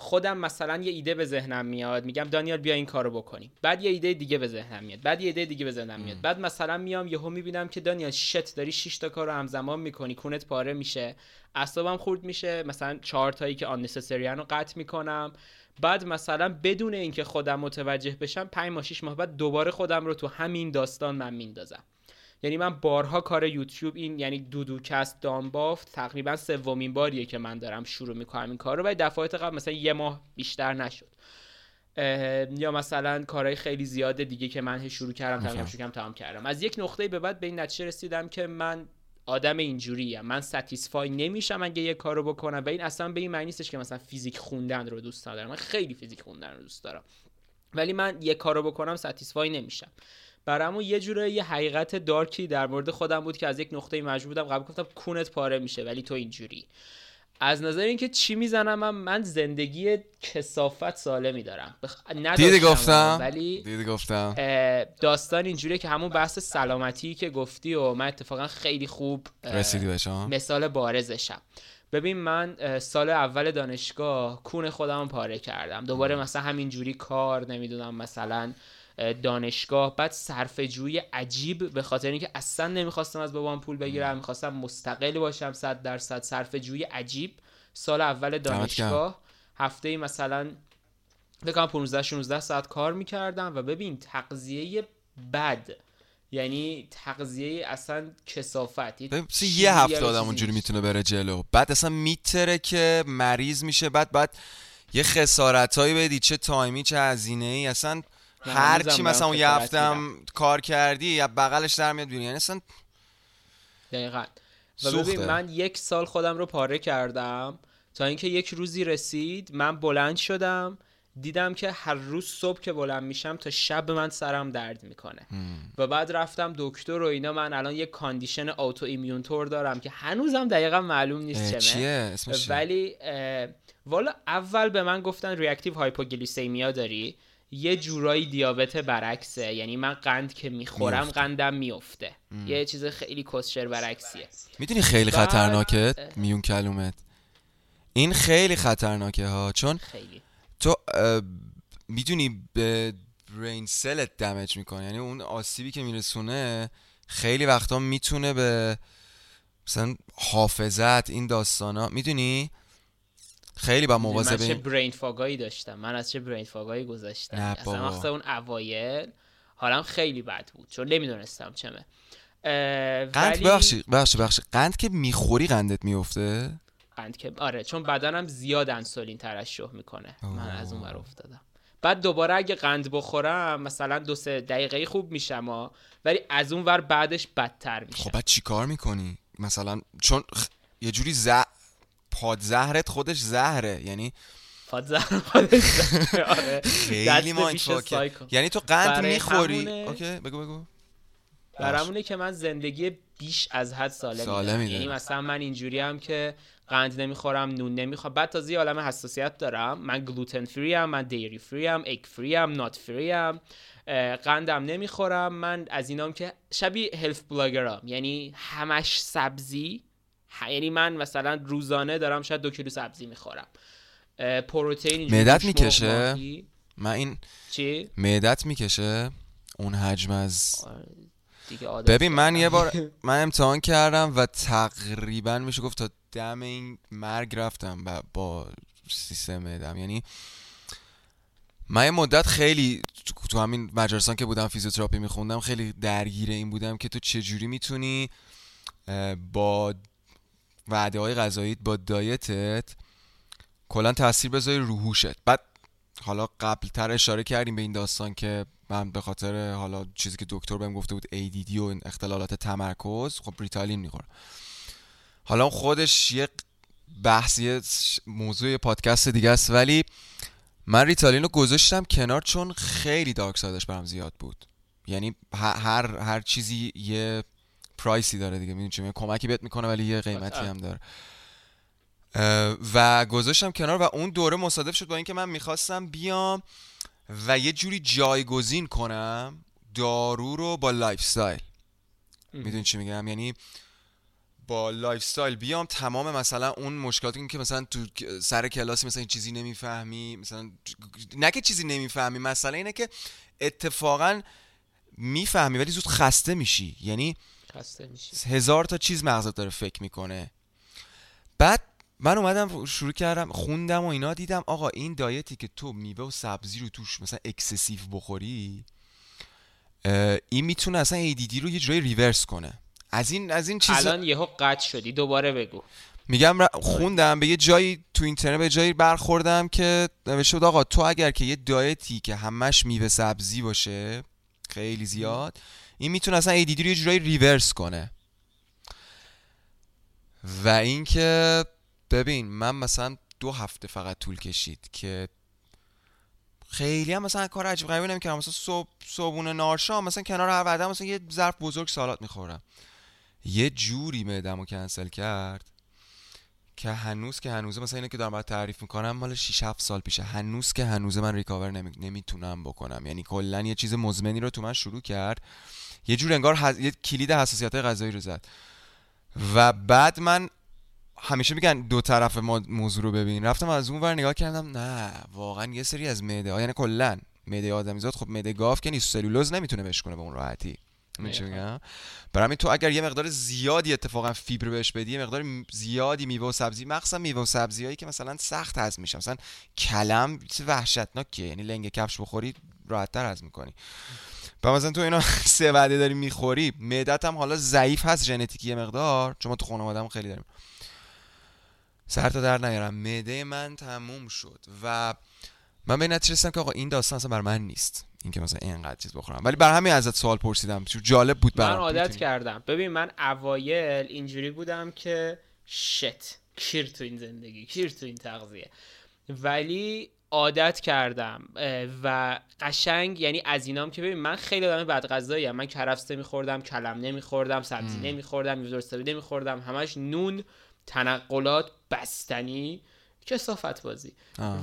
خودم مثلا یه ایده به ذهنم میاد میگم دانیال بیا این کارو بکنیم. بعد یه ایده دیگه به ذهنم میاد بعد یه ایده دیگه به ذهنم میاد. بعد مثلا میام یهو می‌بینم که دانیال شت داری 6 تا کارو همزمان می‌کنی کونت پاره میشه اعصابم خورد میشه مثلا چهار تایی که آن رو قطع می‌کنم. بعد مثلا بدون اینکه خودم متوجه بشم 5 ماه 6 ماه بعد دوباره خودم رو تو همین داستان من میندازم. یعنی من بارها کار یوتیوب این یعنی دودوکست دانبافت تقریبا سومین باریه که من دارم شروع می‌کنم این کار رو و دفعات قبل مثلا یه ماه بیشتر نشد. یا مثلا کارهای خیلی زیاد دیگه که من شروع کردم تمام. شروع کردم تمام کردم. از یک نقطه به بعد به این نتیجه رسیدم که من آدم اینجوری من ستیسفای نمیشم اگه یه کارو بکنم. و این اصلا به این معنی نیستش که مثلا فیزیک خوندن رو دوست ندارم. من خیلی فیزیک خوندن رو دوست دارم. ولی من یه کارو بکنم ستیسفای نمیشم. برامو یه جوره یه حقیقت دارکی در مورد خودم بود که از یک نقطه مجبور بودم قبل گفتم کونت پاره میشه ولی تو اینجوری. از نظر اینکه چی می‌زنم من, من زندگی کسافت سالمی دارم. بخ... دیدی گفتم؟ ولی دیدی گفتم؟ داستان اینجوریه که همون بحث سلامتی که گفتی و من اتفاقا خیلی خوب رسیدی مثال بارزشم. ببین من سال اول دانشگاه کون خودم پاره کردم. دوباره مثلا همینجوری کار نمی‌دونم مثلا دانشگاه. بعد صرف جوی عجیب به خاطر اینکه اصلا نمی‌خواستم از بابام پول بگیرم می‌خواستم مستقل باشم صد درصد. صرف جوی عجیب. سال اول دانشگاه هفته مثلا بکنم 15 16 ساعت کار می‌کردم و ببین تغذیه بد یعنی تغذیه اصلا کسافت یه هفته آدم اونجوری می‌تونه بره جلو. بعد اصلا میتره که مریض میشه. بعد بعد یه خسارت هایی بدی چه تایمی چه هزینه ای اصلا هر چی مثلا اون یه هفتم کار کردی یا بغلش در میاد بیرون. یعنی اصلا دقیقا. و ببین من یک سال خودم رو پاره کردم. تا اینکه یک روزی رسید من بلند شدم. دیدم که هر روز صبح که بلند میشم تا شب من سرم درد می‌کنه. و بعد رفتم دکتر و اینا. من الان یک condition autoimmune طور دارم که هنوزم دقیقا معلوم نیست چمه ولی والا اول به من گفتن reactive hypoglycemia داری. یه جورایی دیابت برعکسه. یعنی من قند که می‌خورم قندم میفته. یه چیز خیلی کسشر برعکسیه. می‌دونی خیلی خطرناکه میون کلومت؟ این خیلی خطرناکه ها چون خیلی. تو می‌دونی به brain cell ت damage می‌کنه. یعنی اون آسیبی که میرسونه خیلی وقتا می‌تونه به مثلا حافظت این داستانا می‌دونی؟ خیلی با مواظب من چه برین فاگایی داشتم. من از چه برین فاگایی گذاشتم. اصلا وقتا اون اوایل حالم خیلی بد بود چون نمی‌دونستم چمه. قند بخشی بخشی بخشی قند که می‌خوری قندت میفته قند که آره چون بدنم زیاد انسولین ترشح می‌کنه. من از اون افتادم. بعد دوباره اگه قند بخورم مثلا دو سه دقیقه خوب میشم ولی از اون ور بعدش بدتر میشه خب بعد چی کار می‌کنی؟ مثلا چون یه جوری ز... پادزهرت خودش زهره یعنی پادزهر خودش زهره آره. خیلی یعنی تو قند می‌خوری؟ okay بگو بگو. برامونه که من زندگی بیش از حد سالم سالم یعنی مثلا من اینجوری هم که قند نمی‌خورم نون نمی‌خورم. بعد تازه عالم حساسیت دارم. من gluten free ام من dairy free ام egg free ام nut free ام. قندم نمی‌خورم. من از اینام که شبیه هلف بلاگرام یعنی همش سبزی. یعنی من مثلا روزانه دارم شاید دو کیلو سبزی می‌خورم. پروتئین معدت می‌کشه؟ من این چی؟ معدت می‌کشه؟ اون حجم از ببین من یه بار من امتحان کردم و تقریبا میشه گفت تا دم این مرگ رفتم با سیستم معدم یعنی من یه مدت خیلی تو همین مجارستان که بودم فیزیوتراپی میخوندم خیلی درگیر این بودم که تو چجوری می‌تونی با وعده های غذایی با دایتت کلا تاثیر بذاری روحوشت بعد حالا قبل تر اشاره کردیم به این داستان که من به خاطر حالا چیزی که دکتر بهم گفته بود ADD و اختلالات تمرکز خب ریتالین می‌خورم. حالا خودش یه بحثی موضوع پادکست دیگه است ولی من ریتالین رو گذاشتم کنار چون خیلی dark side ش برام زیاد بود. یعنی هر هر چیزی یه price ی داره دیگه می‌دونی چی کمکی بهت می‌کنه ولی یه قیمتی هم داره. و گذاشتم کنار و اون دوره مصادف شد با اینکه من می‌خواستم بیام و یه جوری جایگزین کنم دارو رو با lifestyle می‌دونی چی میگم؟ یعنی با lifestyle بیام تمام مثلا اون مشکلاتی که مثلا تو سر کلاسی مثلا این چیزی نمی‌فهمی مثلا نه که چیزی نمی‌فهمی مسئله اینه که اتفاقا می‌فهمی ولی زود خسته میشی. یعنی هزار تا چیز مغزت داره فکر می‌کنه. بعد من اومدم شروع کردم خوندم و اینا دیدم آقا این diet ی که تو میوه و سبزی رو توش مثلا اکسسیو بخوری این می‌تونه اصلا ایدیدی رو یه جوری ریورس کنه. از این از این چیز الان یهو قطع شدی دوباره بگو. میگم خوندم به یه جایی تو اینترنت به جایی برخوردم که نوشته بود آقا تو اگر که یه دایتی که همش میوه سبزی باشه خیلی زیاد این می‌تونه اصلا ADD رو یه جورایی ریورس کنه. و اینکه ببین من مثلا دو هفته فقط طول کشید که خیلی هم مثلا کار عجیب غریبی نمی‌کردم. مثلا صبح صبحونه نارشام مثلا کنار هر وعده مثلا یه ظرف بزرگ سالات می‌خورم یه جوری معدمو کنسل کرد که هنوز که هنوز مثلا اینه که دارم باید تعریف می‌کنم مال 6 7 سال پیشه. هنوز که هنوز من ریکاور نمی... نمی‌تونم بکنم. یعنی کلا یه چیز مزمنی رو تو من شروع کرد. یه جور انگار حس... یه کلید حساسیت غذایی رو زد. و بعد من همیشه میگن دو طرف موضوع رو ببین رفتم از اون ور نگاه کردم نه واقعا یه سری از معده یعنی کلا معده آدمیزاد خب معده گاو که نیست سلولوز نمی‌تونه بشکنه به اون راحتی. میگم؟ برای تو اگر یه مقدار زیادی اتفاقا فیبر بهش بدی یه مقدار زیادی میوه و سبزی مخصوصا میوه و سبزی هایی که مثلا سخت هضم میشه. مثلا کلم وحشتناکه یعنی لنگ کفش بخوری راحت تر هضم می‌کنی. و مثلا تو اینا سه وعده داری می‌خوری معدت هم حالا ضعیف هست ژنتیکی مقدار چون ما تو خانواده‌مون خیلی داریم. سر تا در نیارم. معده من تموم شد و من به نتیجه که آقا این داستان اصلا بر من نیست. اینکه مثلا اینقدر چیز بخورم. ولی بر همین ازت سوال پرسیدم. چون جالب بود برام. من عادت کردم. ببین من اوایل اینجوری بودم که شت. کیر تو این زندگی. کیر تو این تغذیه. ولی عادت کردم و قشنگ یعنی از اینام که ببین من خیلی آدم بد غذایی من کرفسه میخوردم کلم نمیخوردم سبزی نمیخوردم میوه نمیخوردم. همش نون تنقلات بستنی کثافت بازی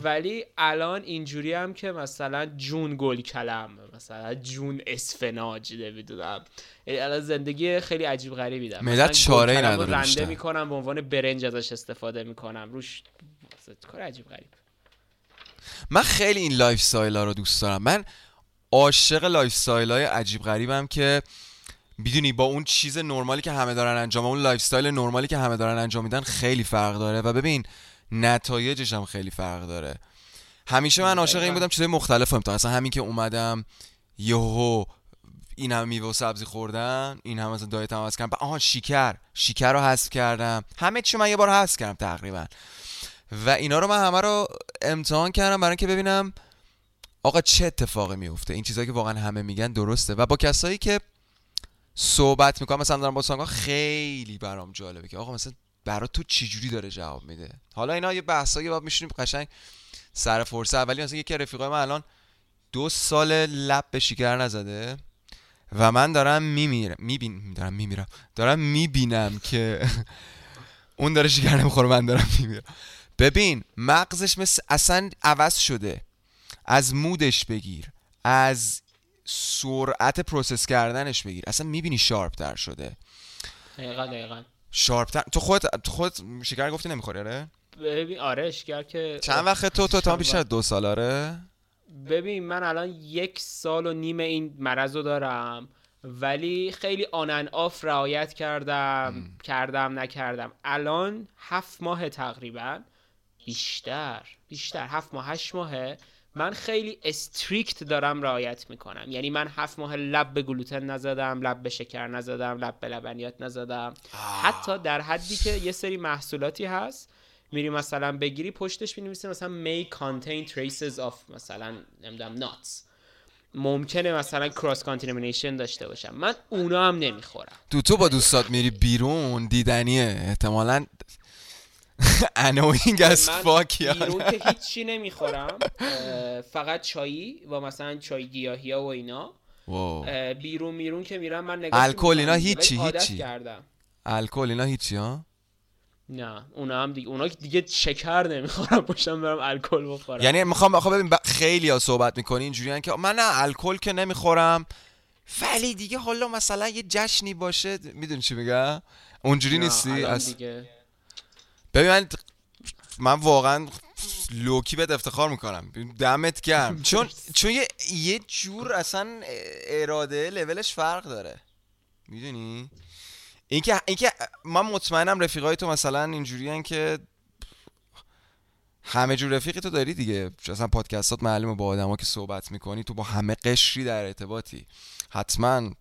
ولی الان اینجوری هم که مثلا جون گل کلم مثلا جون اسفناج نمی‌دونم. یعنی الان زندگی خیلی عجیب غریبی دارم. ملت چاره نداره رنده می‌کنم به عنوان برنج ازش استفاده می‌کنم. روش کار عجیب غریب. من خیلی این lifestyle ها رو دوست دارم. من عاشق lifestyle های عجیب غریبم که می‌دونی با اون چیز نرمالی که همه دارن انجام اون lifestyle نرمالی که همه دارن انجام میدن خیلی فرق داره. و ببین نتایجش هم خیلی فرق داره. همیشه من عاشق این بودم چیزای مختلف هم اصلا همین که اومدم یهو این هم میوه و سبزی خوردن این هم مثلا diet هم کردم. آها شکر شکر رو حذف کردم. همه چی من یه بار حذف کردم تقریبا. و اینا رو من همه رو امتحان کردم برای اینکه ببینم آقا چه اتفاقی میفته. این چیزایی که واقعا همه میگن درسته. و با کسایی که صحبت می‌کنم مثلا دارم با سانگا خیلی برام جالبه که آقا مثلا برا تو چجوری داره جواب میده؟ حالا اینا یه بحثایی باب میشونیم قشنگ سر فرصه اولی مثلا یکی رفیقای من الان دو سال لب به شکر نزده و من دارم میمیرم میبین دارم میمیرم دارم می‌بینم که اون داره شکر نمی‌خوره من دارم میمیرم. ببین مغزش مثل اصلا عوض شده. از mood ش بگیر. از سرعت process کردنش بگیر. اصلا می‌بینی sharp تر شده. دقیقا دقیقا. sharp تر تو خود تو خود شکر گفتی نمی‌خوری آره؟ ببین آره شکر که چند وقت تو تو تا بیشتر دو سال آره؟ ببین من الان یک سال و نیم این مرض رو دارم ولی خیلی on and off رعایت کردم کردم نکردم. الان هفت ماه تقریبا. بیشتر بیشتر. هفت ماه هشت ماهه. من خیلی strict دارم رعایت می‌کنم. یعنی من هفت ماه لب به گلوتن نزدم لب به شکر نزدم لب به لبنیات نزدم. حتی در حدی که یه سری محصولاتی هست. میری مثلا بگیری پشتش می‌نویسه مثلا may contain traces of مثلا نمی‌دونم nuts ممکنه مثلا cross contamination داشته باشم. من اونا هم نمی‌خورم. تو تو با دوستات میری بیرون دیدنیه. احتمالا انوینگ از فاک بیرون که هیچی نمی‌خورم. فقط چایی و مثلا چای گیاهی ها و اینا. بیرون میرون که میرم من نگاه الکل اینا هیچی هیچی. الکل اینا هیچی ها؟ نه اونا هم دیگه اونا دیگه شکر نمی‌خورم باشم برم الکل بخورم. یعنی می‌خوام بخوام ببین خیلی ها صحبت می‌کنی اینجوریان که من نه الکل که نمی‌خورم. ولی دیگه حالا مثلا یه جشنی باشه می‌دونی چی میگم؟ اونجوری نیستی؟ از ببین من من واقعا لوکی بهت افتخار می‌کنم. دمت گرم. چون چون یه, یه جور اصلا اراده لولش فرق داره. می‌دونی؟ اینکه اینکه من مطمئنم رفیقای تو مثلا اینجوری که همه جور رفیقی تو داری دیگه. اصلا پادکستات معلومه با آدما که صحبت می‌کنی تو با همه قشری در ارتباطی. حتما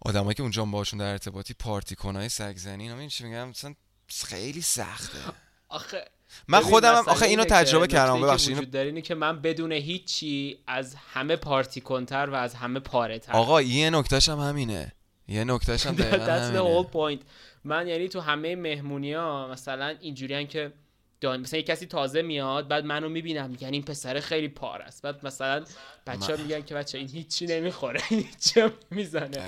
آدمایی که اونجا باشون در ارتباطی پارتی کنای سگزنی اینا چی میگم؟ مثلا خیلی سخته. آخه من خودم هم آخه اینو تجربه کردم ببخشید وجود داره اینه که من بدون هیچی از همه پارتی کنتر و از همه پاره تر آقا یه نکتهش هم همینه. یه نکتهش هم همینه. من یعنی تو همه مهمونی ها مثلا اینجوری که دان مثلا یه کسی تازه میاد بعد منو می‌بینم میگن این پسر خیلی پار است. بعد مثلا بچه ها میگن که بچه این هیچی نمی‌خوره هیچی می‌زنه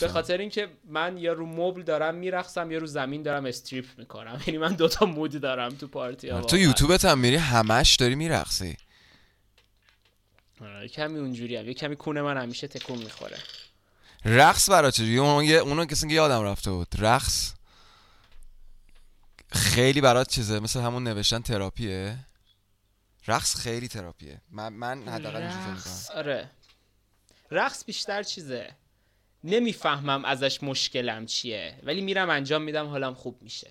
به خاطر اینکه من یا رو مبل دارم میرقصم یا رو زمین دارم استریپ می‌کنم. یعنی من دوتا مود دارم تو پارتی ها تو یوتیوبت هم میری همش داری میرقصی. آره، کمی اونجوری هم. یه کمی کونه من همیشه تکون می‌خوره. رقص برای چجوری اون اونو کسی یادم رفته بود. رقص. خیلی برات چیزه مثل همون نوشتن تراپیه. رقص خیلی تراپیه. من من حداقل رقص آره. رقص بیشتر چیزه. نمی‌فهمم ازش مشکلم چیه ولی میرم انجام میدم حالم خوب میشه.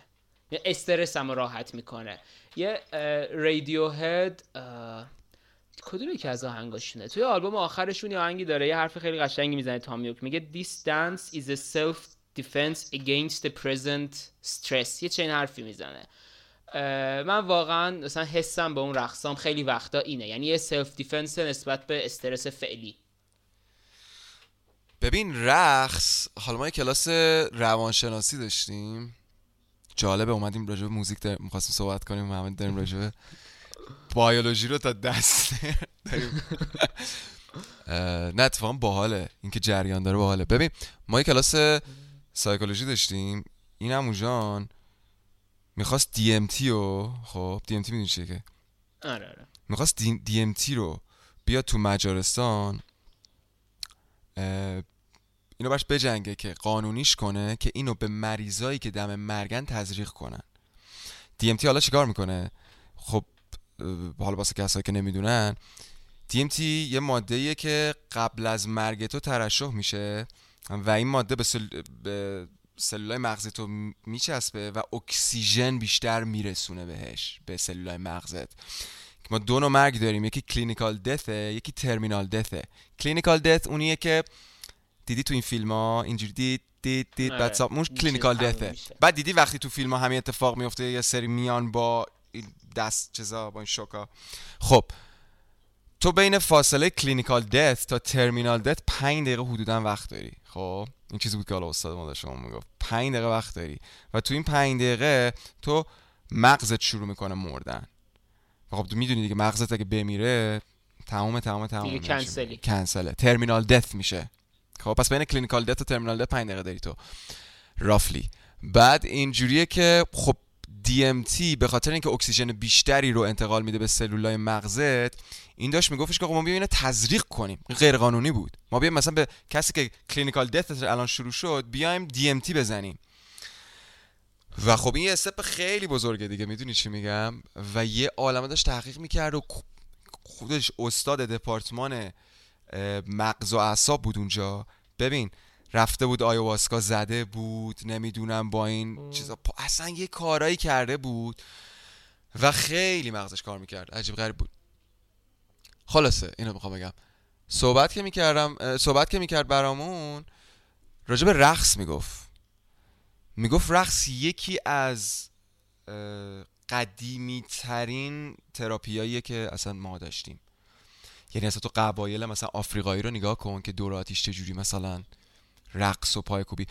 استرسم راحت می‌کنه. یه رادیو هد کدومی که از آهنگاشونه؟ توی آلبوم آخرشون یه آهنگی داره یه حرف خیلی قشنگی می‌زنه تامیوک. میگه dance is a self defense against the present stress. یه چنین حرفی می‌زنه. من واقعا مثلا حسم به اون رقصام خیلی وقتا اینه. یعنی یه self defense نسبت به استرس فعلی. ببین رقص حالا ما یه کلاس روانشناسی داشتیم. جالبه اومدیم راجع به موزیک در... می‌خواستیم صحبت کنیم همه داریم راجع به بیولوژی رو تا دست داریم. نه اتفاقا باحاله. اینکه جریان داره باحاله. ببین ما یه کلاس سایکولوژی داشتیم. این همون جان می‌خواست دی ام تی رو خب دی ام تی می‌دونی چیه که؟ آره آره. می‌خواست دی ام تی رو بیا تو مجارستان اینو باش بجنگه که قانونیش کنه که اینو به مریضایی که دم مرگن تزریق کنن. دی ام تی حالا چیکار می‌کنه؟ خب حالا واسه کسایی که نمی‌دونن دی ام تی یه ماده که قبل از مرگ تو ترشح میشه. و این ماده به, سل... به سلولای مغز تو میچسبه و اکسیژن بیشتر میرسونه بهش به سلولای مغزت. ما دو نوع مرگ داریم یکی clinical death ه یکی terminal death ه. clinical death اونیه که دیدی تو این فیلم ها اینجوری دید دید دید بعد آره. clinical death ه. بعد دیدی وقتی تو فیلم ها همین اتفاق میفته یه سری میان با دست چیزا با این شوکا. خب تو بین فاصله clinical death تا terminal death 5 دقیقه حدودا وقت داری. خب این چیزی بود که حالا استاد ما شما می‌گفت. 5 دقیقه وقت داری. و تو این 5 دقیقه تو مغزت شروع می‌کنه مردن. خب تو می‌دونی دیگه مغزت اگه بمیره تمام تمام تمام دیگه کنسلی کنسله. terminal death میشه. خب پس بین clinical death و terminal death 5 دقیقه داری تو. roughly. بعد اینجوریه که خب DMT به خاطر اینکه اکسیژن بیشتری رو انتقال میده به سلولای مغزت این داشت میگفتش که ما بیایم تزریق کنیم. غیر قانونی بود. ما بیایم مثلا به کسی که کلینیکال دث الان شروع شد بیایم DMT بزنیم. و خب این یه استپ خیلی بزرگه دیگه. می‌دونی چی میگم؟ و یه عالمه داشت تحقیق می‌کرد و خودش استاد دپارتمان مغز و اعصاب بود اونجا. ببین رفته بود آیواسکا زده بود. نمی‌دونم با این چیزا. اصلا یه کارایی کرده بود. و خیلی مغزش کار می‌کرد. عجیب غریب بود. خلاصه اینو می‌خوام بگم. صحبت که می‌کردم صحبت که می‌کرد برامون راجع به رقص می‌گفت. می‌گفت رقص یکی از قدیمی ترین تراپیاییه که اصلا ما داشتیم. یعنی اصلا تو قبایل مثلا آفریقایی رو نگاه کن که دوراتیش چجوری مثلا رقص و پایکوبی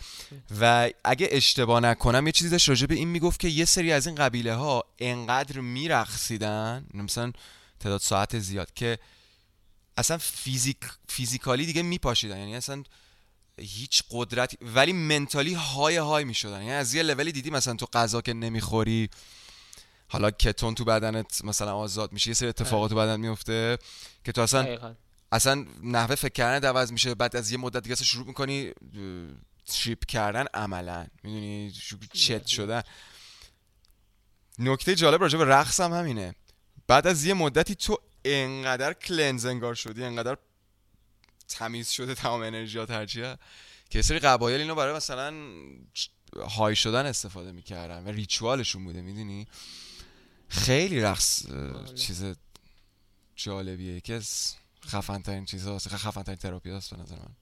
و اگه اشتباه نکنم یه چیزی داشت راجع به این می‌گفت که یه سری از این قبیله ها انقدر میرقصیدن مثلا تعداد ساعت زیاد که اصلا فیزیک فیزیکالی دیگه میپاشیدن. یعنی اصلا هیچ قدرتی ولی منتالی های های می‌شدن. یعنی از یه لولی دیدی مثلا تو غذا که نمی‌خوری حالا کتون تو بدنت مثلا آزاد میشه یه سری اتفاقات تو بدن میفته که تو اصلا اصلا نحوه فکر کردن عوض میشه. بعد از یه مدت دیگه شروع می‌کنی تریپ کردن عملا. می‌دونی؟ چت شدن. نکته جالب راجع به رقص هم همینه. بعد از یه مدتی تو انقدر کلنزنگار شدی انقدر تمیز شده تمام انرژیات هرچیه که سری قبایل اینو برای مثلا های شدن استفاده می‌کردن و ریچوالشون بوده می‌دونی؟ خیلی رقص بله. چیز جالبیه که خفن ترین چیز هست خفن ترین تراپی هست به نظر من.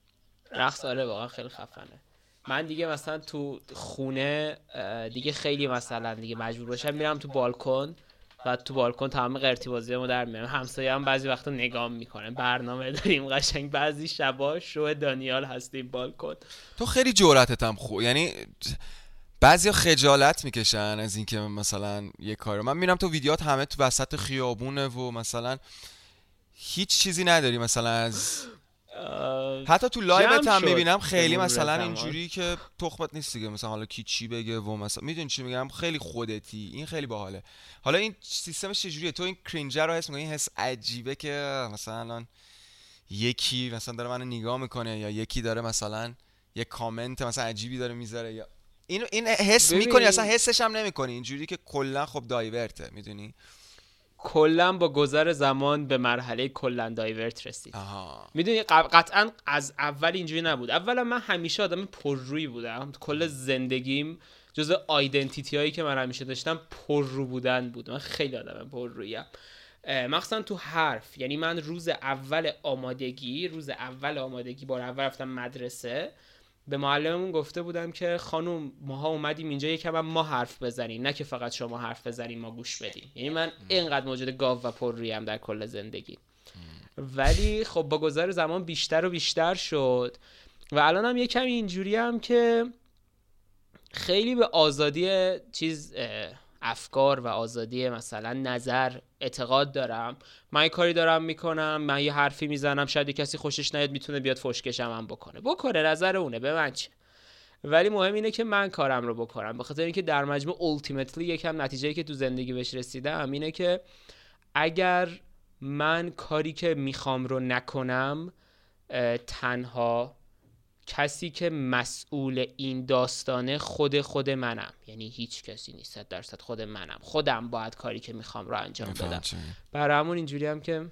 رقص آره واقعا خیلی خفنه. من دیگه مثلا تو خونه دیگه خیلی مثلا دیگه مجبور باشم میرم تو بالکن. و تو بالکن تمام قرتی بازی ما در میارم همسایه هم بعضی وقتا نگام می‌کنه برنامه داریم قشنگ. بعضی شبا شو دانیال هستیم بالکن. تو خیلی جورتت هم خوب یعنی بعضیا خجالت می‌کشن از اینکه مثلا یه کار من میرم تو ویدیوات همه تو وسط خیابونه و مثلا هیچ چیزی نداری. مثلا از حتی تو لایوت هم می‌بینم خیلی مثلا اینجوری که تخمت نیست دیگه. مثلا حالا کی چی بگه و مثلا می‌دونی چی میگم؟ خیلی خودتی. این خیلی باحاله. حالا این سیستمش چجوریه؟ تو این کرینجر رو حس می‌کنی؟ این حس عجیبه که مثلا یکی مثلا داره منو نگاه می‌کنه یا یکی داره مثلا یه کامنت مثلا عجیبی داره می‌ذاره یا این این حس می‌کنی اصلا حسش هم نمی‌کنی. اینجوری که کلا خب دایورته. می‌دونی؟ کلا با گذر زمان به مرحله کلا دایورت رسید. می‌دونی قطعا از اول اینجوری نبود. اولا من همیشه آدم پررویی بودم. کل زندگیم جز آیدنتیتی هایی که من همیشه داشتم پررو بودن بود. من خیلی آدم پررویم. مخصوصا تو حرف. یعنی من روز اول آمادگی روز اول آمادگی بار اول رفتم مدرسه. به معلممون گفته بودم که خانم ماها اومدیم اینجا یکم ما حرف بزنیم نه که فقط شما حرف بزنیم ما گوش بدیم. یعنی من اینقدر موجود گاو و پررویم در کل زندگی. ولی خب با گذار زمان بیشتر و بیشتر شد و الان هم یه کمی اینجوری هم که خیلی به آزادی چیز افکار و آزادی مثلا نظر اعتقاد دارم. من یه کاری دارم می‌کنم من یه حرفی می‌زنم شاید کسی خوشش نیاد می‌تونه بیاد فشکشم هم بکنه. بکنه نظر اونه به من چه؟ ولی مهم اینه که من کارم رو بکنم. به خاطر اینکه در مجموع ultimately یکم نتیجه که تو زندگی بهش رسیدم اینه که اگر من کاری که می‌خوام رو نکنم تنها کسی که مسئول این داستانه خود خود منم. یعنی هیچ کسی نیست درصد خود منم. خودم باید کاری که می‌خوام رو انجام بدم. برای همون اینجوری هم که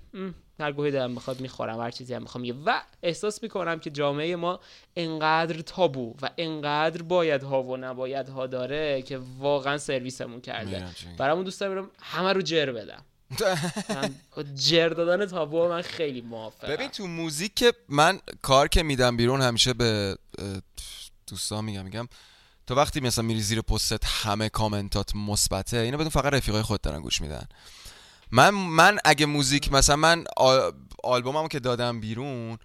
هر گوهی دارم می‌خواد می‌خورم هر چیزی هم می‌خوام. و احساس می‌کنم که جامعه ما انقدر تابو و انقدر باید ها و نباید ها داره که واقعا سرویسمون کرده. برامون دوست دارم همه رو جر بدم. جر دادن تابو من خیلی موافقم. ببین تو موزیک که من کار که میدم بیرون همیشه به دوستان میگم میگم تو وقتی مثلا میری زیر پستت همه کامنتات مثبته اینو بدون فقط رفیقای خود دارن گوش میدن. من من اگه موزیک مثلا من آلبوممو که دادم بیرون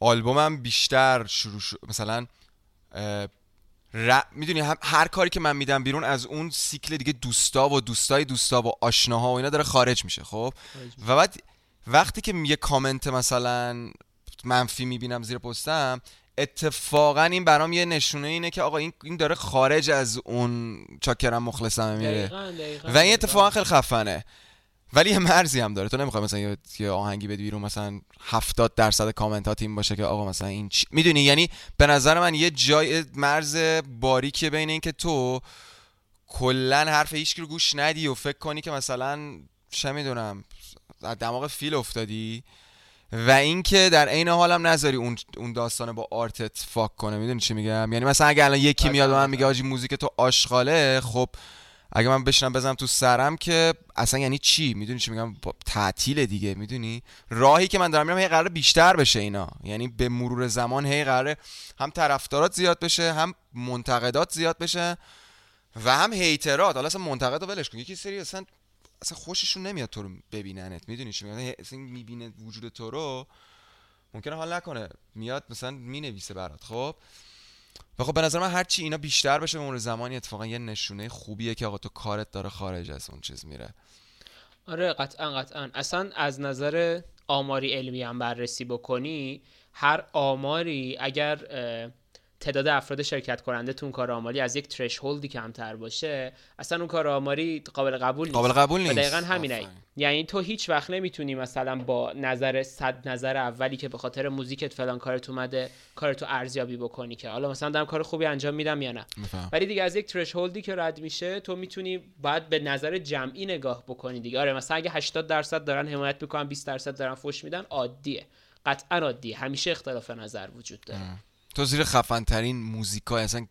آلبومم بیشتر شروع شد مثلا ر... می‌دونی هر کاری که من میدم بیرون از اون سیکل دیگه دوستا و دوستای دوستا و آشناها و اینا داره خارج میشه خب؟ و بعد وقتی که یه کامنت مثلا منفی می‌بینم زیر پستم اتفاقا این برام یه نشونه اینه که آقا این این داره خارج از اون چاکرم مخلصم میره. و این اتفاقا خیلی خفنه. ولی یه مرزی هم داره. تو نمی‌خوای مثلا یه آهنگی بدی بیرون مثلا 70 درصد کامنتات این باشه که آقا مثلا این چی... می‌دونی؟ یعنی به نظر من یه جای مرز باریکه بین اینکه تو کلا حرف هیچ رو گوش ندی و فکر کنی که مثلا چه می‌دونم دماغ فیل افتادی و اینکه در عین حالم نذاری اون اون داستانه با آرتت فاک کنه. می‌دونی چی میگم؟ یعنی مثلا اگه الان یکی میاد و من میگه آجی موزیک تو آشغاله خب اگه من بشنم بزنم تو سرم که اصلا یعنی چی؟ می‌دونی چی میگم؟ تعطیل دیگه می‌دونی؟ راهی که من دارم میرم هی قرار بیشتر بشه اینا. یعنی به مرور زمان هی قراره هم طرفدارات زیاد بشه هم منتقدات زیاد بشه و هم هیترات. حالا اصلا منتقد ولش کن. یکی سری اصلا اصلا خوششون نمیاد تو رو ببیننت. می‌دونی چی میگم؟ اصلا می‌بینه وجود تو رو ممکنه حال نکنه. میاد مثلا می‌نویسه برات. خب؟ و خب به نظر من هرچی اینا بیشتر بشه به زمانی اتفاقا یه نشونه خوبیه که آقا تو کارت داره خارج از اون چیز میره. آره قطعا قطعا. اصلا از نظر آماری علمی هم بررسی بکنی هر آماری اگر تعداد افراد شرکت کننده تو اون کار آماری از یک ترش هولدی کمتر باشه اصلا اون کار آماری قابل قبول نیست. قابل قبول نیست. دقیقا همینه. یعنی تو هیچ وقت نمی‌تونی مثلا با نظر صد نظر اولی که به خاطر موزیکت فلان کارت اومده کارتو ارزیابی بکنی که. حالا مثلا دارم کار خوبی انجام میدم یا نه. ولی دیگه از یک ترش هولدی که رد میشه تو می‌تونی بعد به نظر جمعی نگاه بکنی دیگه. آره مثلا اگه 80 درصد دارن حمایت می‌کنن 20 درصد دارن فوش میدن عادیه. قطعا عادیه. همیشه اختلاف نظر وجود داره. تو زیر خفن ترین موزیکای اصلا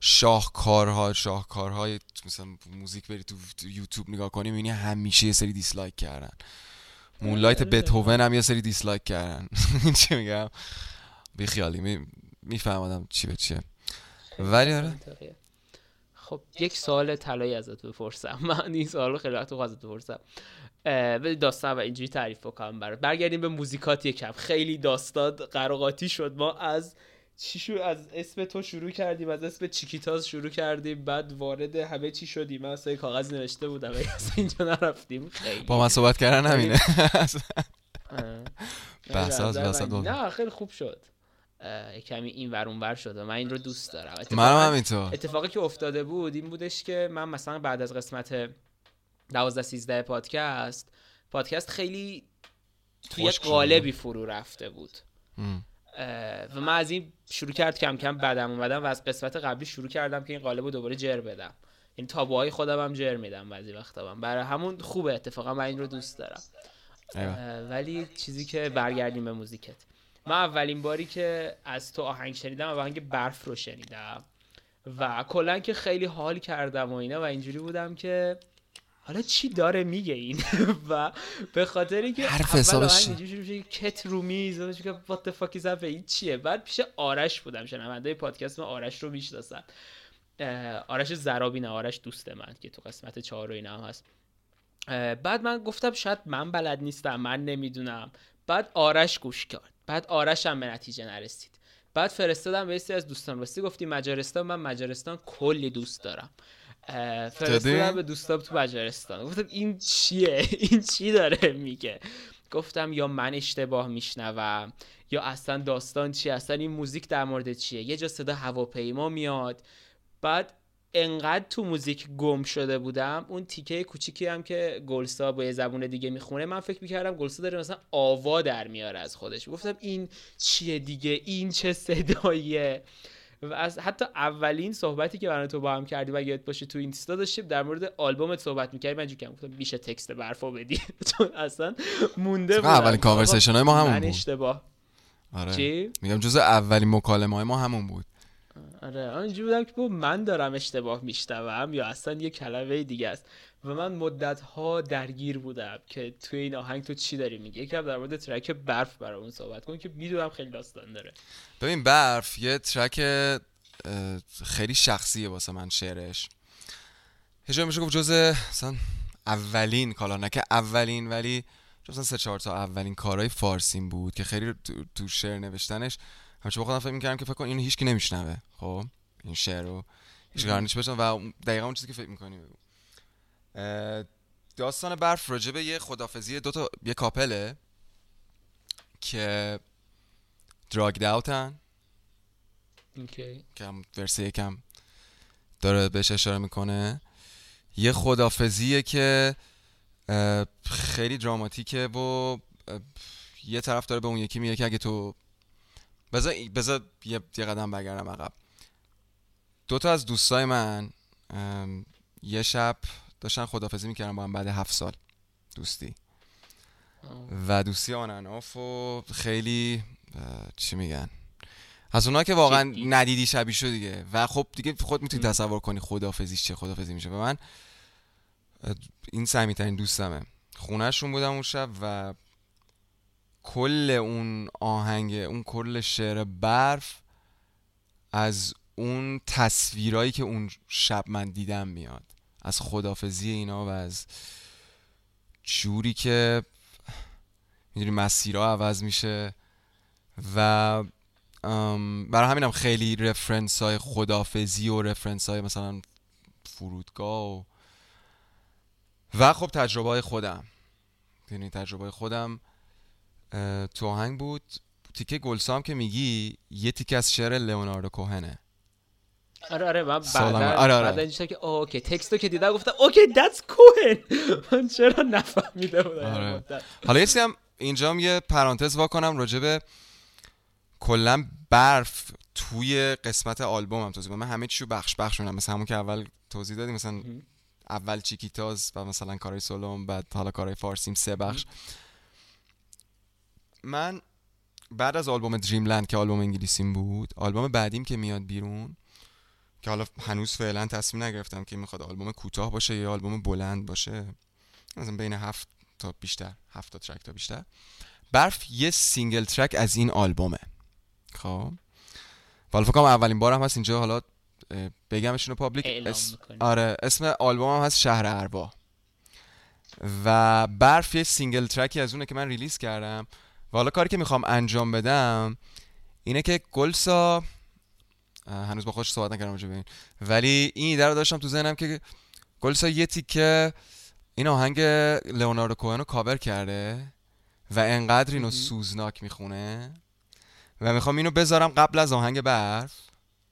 شاهکارها شاهکارهای مثلا موزیک بری تو, یوتیوب نگاه کنی می‌بینی همیشه یه سری dislike کردن. Moonlight. بتوون هم یه سری dislike کردن. چی میگم؟ بی خیالی می‌فهمیدم چی به چیه. ولی آره. خب یک سوال طلایی ازت بپرسم. من این سوال خیلی وقت ازت بپرسم. ولی داستان و اینجوری تعریف بکنم برات. برگردیم به موزیکات یکم. خیلی داستان قراقاتی شد. ما از چی شو از اسم تو شروع کردیم از اسم چیکیتاز شروع کردیم بعد وارد همه چی شدیم. من اصلا کاغذ نوشته بودم از اینجا نرفتیم. خیلی. با من صحبت کردن همینه. بحث از نه خیلی خوب شد. کمی این ور اون ور شد و من این رو دوست دارم. من همینطور. اتفاقی که افتاده بود این بودش که من مثلا بعد از قسمت 12 13 پادکست پادکست خیلی توی قالبی فرو رفته بود. و من از این شروع کرد کم کم بدم اومدم و از قسمت قبلی شروع کردم که این قالب رو دوباره جر بدم. این تابوهای خودم هم جر میدم بعضی وقتا هم. برای همون خوبه اتفاقا من این رو دوست دارم. ولی چیزی که برگردیم به موزیکت. من اولین باری که از تو آهنگ شنیدم آهنگ برف رو شنیدم. و کلا که خیلی حال کردم و اینا و اینجوری بودم که حالا چی داره میگه این؟ و به خاطر اینکه حرف حسابش کت رو میز که وات فاک این چیه؟ بعد پیش آرش بودم شنونده پادکست من آرش رو می‌شناسن آرش زرابی آرش دوست من که تو قسمت چهار و اینا هم هست. بعد من گفتم شاید من بلد نیستم من نمی‌دونم. بعد آرش گوش کرد. بعد آرش هم به نتیجه نرسید. بعد فرستادم به از دوستان. راستی گفتی مجارستان من مجارستان کلی دوست دارم. فرستادم به دوستام تو مجارستان. گفتم این چیه؟ این چی داره؟ میگه. گفتم یا من اشتباه میشنوم یا اصلا داستان چیه اصلا این موزیک در مورد چیه؟ یه جا صدا هواپیما میاد. بعد انقدر تو موزیک گم شده بودم اون تیکه کوچیکی هم که گلسا با یه زبون دیگه می‌خونه من فکر می‌کردم گلسا داره مثلا آوا در میاره از خودش. گفتم این چیه دیگه؟ این چه صداییه؟ و از حتی اولین صحبتی که برای تو با هم کردی و یاد باشه تو اینستا داشتیم در مورد آلبومت صحبت می‌کردی. من کم گفتم میشه تکست برفا بدی. چون اصلا مونده بود اولین کانورسیشن های ما همون بود. اشتباه. آره. میگم جز اولین مکالمه های ما همون بود. آره آنجوری بودم که من دارم اشتباه میشنوم یا اصلا یه کلمه دیگه است. و من مدت ها درگیر بودم که توی این آهنگ تو چی داری میگه یکم در مورد ترک برف برامون صحبت کن که می‌دونم خیلی داستان داره. ببین برف یه ترک خیلی شخصیه واسه من شعرش. هجا میشه گفت جز مثلا اولین کالا نه که اولین ولی جز سه چهار تا اولین کارهای فارسیم بود که خیلی تو شعر نوشتنش همیشه با خودم فکر می‌کردم که فکر کن اینو هیچکی نمیشنوه خب؟ این شعر رو هیچ قرار نیست و دقیقا اون چیزی که فکر می‌کنی داستان برف راجبه یه خدافزی دو تا یه کاپله که دراگ داوتن که هم ورسه یکم داره بهش اشاره می‌کنه. یه خدافزیه که خیلی دراماتیکه و یه طرف داره به اون یکی میگه که اگه تو بذار بذار یه, یه قدم برگردم عقب. دو تا از دوستای من یه شب داشتن خدافزی می‌کردن با هم بعد هفت سال دوستی. و دوستی آنناف و خیلی چی میگن؟ از اونا که واقعا ندیدی شبیه شد دیگه. و خب دیگه خود می‌تونی تصور کنی خدافزیش چه خدافزی میشه. به من این سمیترین دوستمه. خونهشون بودم اون شب و کل اون آهنگ اون کل شعر برف از اون تصویرایی که اون شب من دیدم میاد. از خدافزی اینا و از جوری که می‌دونی مسیرها عوض میشه و برای همینم خیلی رفرنس های خدافزی و رفرنس های مثلا فرودگاه و و خب تجربه های خودم. یعنی تجربه خودم تو آهنگ بود. تیکه گلسام که میگی یه تیکه از شعر لئوناردو کوهنه. آره آره من بعد آره آره. که اوکی. text و که دیدم گفتم اوکی that's Cohen من چرا نفهمیده بودم آره. حالا یه هم اینجا یه پرانتز وا کنم راجع به کلا برف توی قسمت آلبومم توضیح من همه چیو بخش بخش میدم مثلا همون که اول توضیح دادیم مثلا اول چیکیتاز و مثلا کارهای سولوم بعد حالا کارهای فارسیم سه بخش. من بعد از آلبوم Dreamland که آلبوم انگلیسیم بود آلبوم بعدیم که میاد بیرون که حالا هنوز فعلا تصمیم نگرفتم که می‌خواد آلبوم کوتاه باشه یا آلبوم بلند باشه. مثلا بین هفت تا بیشتر هفت تا track تا بیشتر. برف یه single track از این آلبومه. خب. حالا فکر اولین بارم هست اینجا حالا بگمشون رو public اس... آره اسم آلبوم هم هست شهر اربا و برف یه single track ی از اونه که من release کردم. و حالا کاری که می‌خوام انجام بدم اینه که گلسا هنوز با خودش صحبت نکردم راجع این. ولی این ایده رو داشتم تو ذهنم که گلسا یه تیکه این آهنگ لئوناردو کوهن رو کاور کرده و انقدر اینو سوزناک می‌خونه و می‌خوام اینو بذارم قبل از آهنگ برف.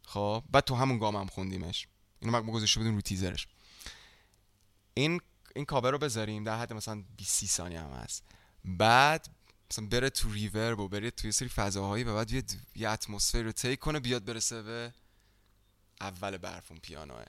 خب بعد تو همون گام هم خوندیمش. اینو من گذاشته بودیم رو تیزرش. این این کاور رو بذاریم در حد مثلا 20 ثانیه هم هست. بعد مثلا بره تو reverb و بره توی سری فضاهایی و بعد یه, یه اتمسفر رو تیک کنه بیاد برسه به اول برف اون پیانوه.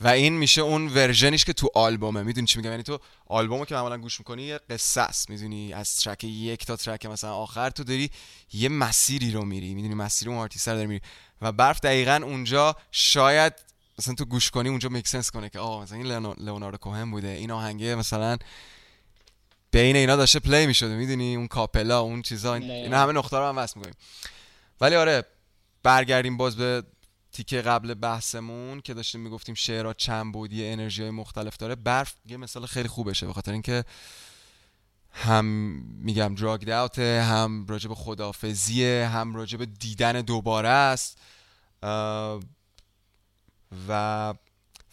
و این میشه اون version یش که تو آلبومه. می‌دونی چی میگم؟ یعنی تو آلبومو که معمولا گوش می‌کنی یه قصه است. می‌دونی از track یک تا track مثلا آخر تو داری یه مسیری رو میری. می‌دونی مسیر اون آرتیست رو داری میری. و برف دقیقا اونجا شاید مثلا تو گوش کنی اونجا make sense کنه که آه مثلا این لئوناردو کوهن بوده. این آهنگه مثلا بین اینا داشته play می‌شده می‌دونی؟ اون a cappella اون چیزا اینا همه نقطه رو هم وصل می‌کنیم. ولی آره برگردیم باز به تیکه قبل بحثمون که داشتیم می‌گفتیم شعرها چند بعدی انرژی های مختلف داره. برف یه مثال خیلی خوبشه به خاطر اینکه هم میگم drag out هم راجع به خدافظیه هم راجع به دیدن دوباره است. و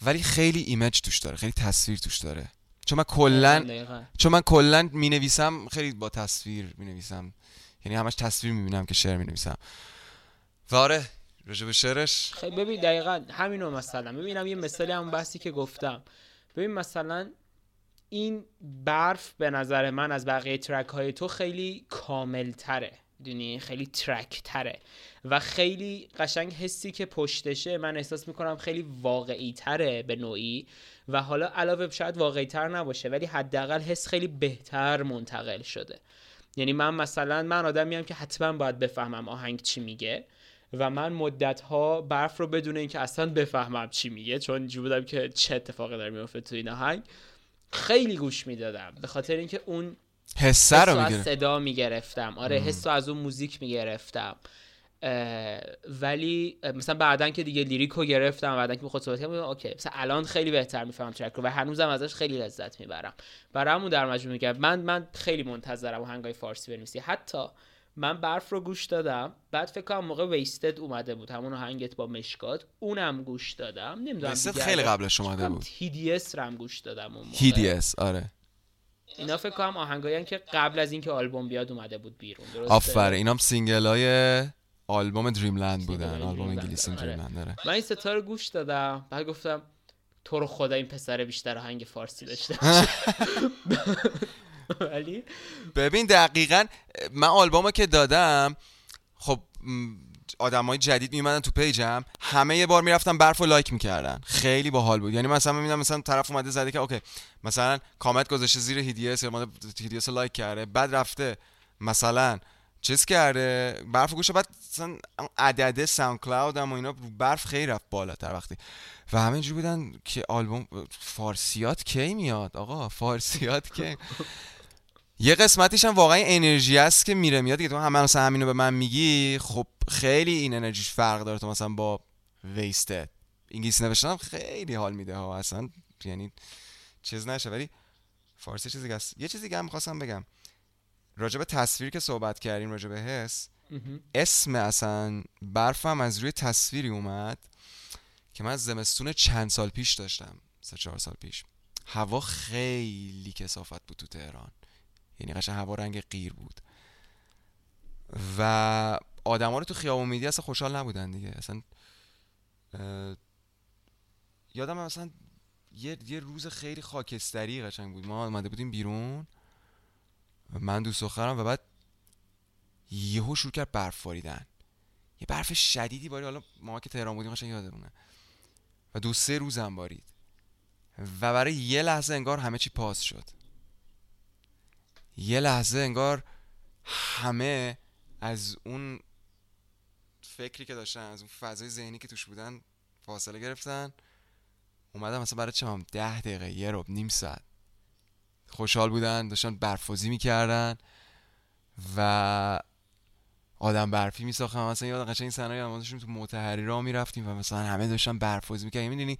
ولی خیلی ایمیج توش داره خیلی تصویر توش داره. چون من کلا چون من کلا می نویسم خیلی با تصویر می نویسم یعنی همش تصویر می بینم که شعر می نویسم و آره راجع به شعرش خیلی ببین دقیقا همینو مثلا. ببینم یه مثالی هم بحثی که گفتم. ببین مثلا این برف به نظر من از بقیه ترک های تو خیلی کامل تره دونی خیلی ترک تره و خیلی قشنگ حسی که پشتشه من احساس می‌کنم خیلی واقعی تره به نوعی. و حالا علاوه شاید واقعی تر نباشه ولی حداقل حس خیلی بهتر منتقل شده. یعنی من مثلا من آدمی هم که حتما باید بفهمم آهنگ چی میگه و من مدت ها برف رو بدون اینکه اصلا بفهمم چی میگه چون جو بودم که چه اتفاقی داره میفته تو این آهنگ خیلی گوش می‌دادم. به خاطر اینکه اون حس رو از صدا می‌گرفتم. آره حس از اون موزیک می‌گرفتم. ولی مثلا بعدا که دیگه lyric رو گرفتم بعدا که خود صحبت کردم okay. مثلا الان خیلی بهتر می‌فهمم track رو و هنوزم ازش خیلی لذت می‌برم. برای همون در مجموع میگم. من من خیلی منتظرم آهنگای فارسی بنویسی. حتی من برف رو گوش دادم. بعد فکر کنم موقع Wasted اومده بود. همون آهنگت با مشکات. اونم گوش دادم. نمی‌دونم خیلی قبلش اومده بود. هیدیس رم گوش دادم اون هیدیس آره. اینا فکر کنم آهنگایی که قبل از اینکه آلبوم بیاد اومده بود بیرون. آفرین اینام single های آلبوم Dreamland بودن. آلبوم انگلیسی Dreamland داره من این ستا رو گوش دادم. بعد گفتم تو رو خدا این پسر بیشتر آهنگ فارسی داشته ولی ببین دقیقا من آلبومو که دادم خب های جدید میومدن تو page م همه یه بار می‌رفتن برف و like می‌کردن. خیلی باحال بود. یعنی مثلا می‌بینم مثلا طرف اومده زده که okay مثلا کامنت گذاشته زیر هیدیس یا هیدیس لایک کرده بعد رفته مثلا چیز کرده برف گوشه بعد مثلا عدده ساوند کلاود هم و اینا برف خیلی رفت بالاتر وقتی. و همه بودن که آلبوم فارسیات کی میاد آقا؟ فارسیات کی؟ یه قسمتیش هم واقعا انرژی است که میره میاد که تو هم مثلا همینو به من میگی خب خیلی این انرژیش فرق داره. تو مثلا با ویستد انگلیسی نوشتن خیلی حال میده ها اصلا یعنی چیز نشه. ولی فارسی چیزی هست یه چیزی که هم می‌خواستم بگم. راجع به تصویر که صحبت کردیم راجع به حس اسم اصلا برفم از روی تصویری اومد که من زمستون چند سال پیش داشتم سه چهار سال پیش. هوا خیلی کسافت بود تو تهران. یعنی قشنگ هوا رنگ غیر بود. و آدما رو تو خیابون میدی اصلا خوشحال نبودن دیگه. اصلا یادم مثلا یه, یه روز خیلی خاکستری قشنگ بود. ما آمده بودیم بیرون من دوست دخترم و بعد یهو شروع کرد برف باریدن یه برف شدیدی باری حالا ما که تهران بودیم قشنگ یادمونه. و دو سه روزم بارید. و برای یه لحظه انگار همه چی پاس شد. یه لحظه انگار همه از اون فکری که داشتن از اون فضای ذهنی که توش بودن فاصله گرفتن. اومدم مثلا برای چم ده دقیقه یه رب نیم ساعت خوشحال بودن داشتن برفازی می‌کردن و آدم برفی میساختن مثلا یاد قشنگ این ما داشتیم تو متحری را می‌رفتیم و مثلا همه داشتن برفازی می‌کردن. می‌دونی؟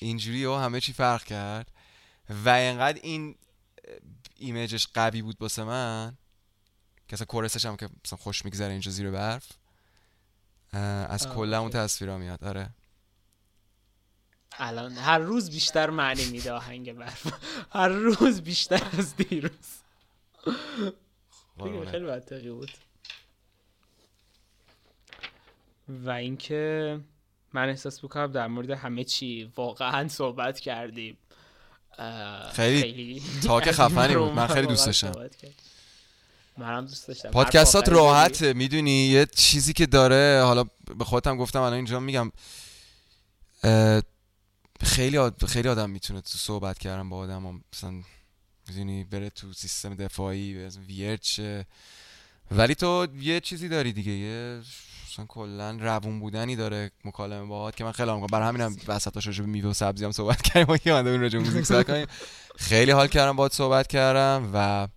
اینجوری ها همه چی فرق کرد. و انقدر این ایمیجش قوی بود باسه من که اصلا کورسش هم که مثلا خوش میگذره اینجا زیر برف از کلا اون اوکی. تصویرا میاد آره. الان هر روز بیشتر معنی میده آهنگ برف. هر روز بیشتر از دیروز. دیگه قربونت. خیلی منطقی بود. و اینکه من احساس می‌کنم در مورد همه چی واقعا صحبت کردیم. خیلی تاک خفنی بود. من خیلی دوست داشتم. منم دوست داشتم. پادکستات؟ راحته می‌دونی؟ یه چیزی که داره. حالا به خودم گفتم الان اینجا میگم خیلی آد- خیلی آدم می‌تونه تو صحبت کردن با آدم هم مثلا می‌دونی؟ بره تو سیستم دفاعی شه ولی تو یه چیزی داری دیگه یه مثلا کلا روون بودنی داره مکالمه باهات که من خیلی هم برای همینم وسطاش راجع به میوه و سبزی هم صحبت کردیم و که من راجع به موزیک صحبت کنیم خیلی حال کردم باهات صحبت کردم و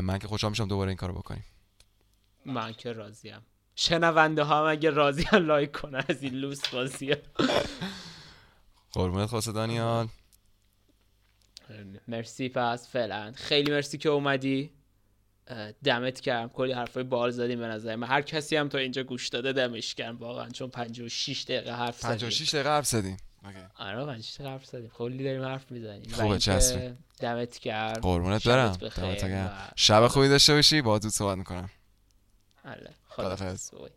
من که خوشحال میشم دوباره این کارو بکنیم. من که راضیم. شنونده ها هم اگه راضی هم لایک کنن از این لوس بازی. قربونت خواسته دانیال. مرسی پس فعلا. خیلی مرسی که اومدی. دمت گرم. کلی حرفای بال زدیم به نظر من. هر کسی هم تا اینجا گوش داده دمش گرم واقعا چون 56 دقیقه حرف زدیم. 56 دقیقه حرف زدیم. آره 56 دقیقه حرف زدیم. کلی داریم حرف می‌زنیم. خوبه، چسبه. دمت گرم. قربونت برم. دمت. و- شب خوبی داشته باشی. با زود صحبت می‌کنم. خداحافظ. خدا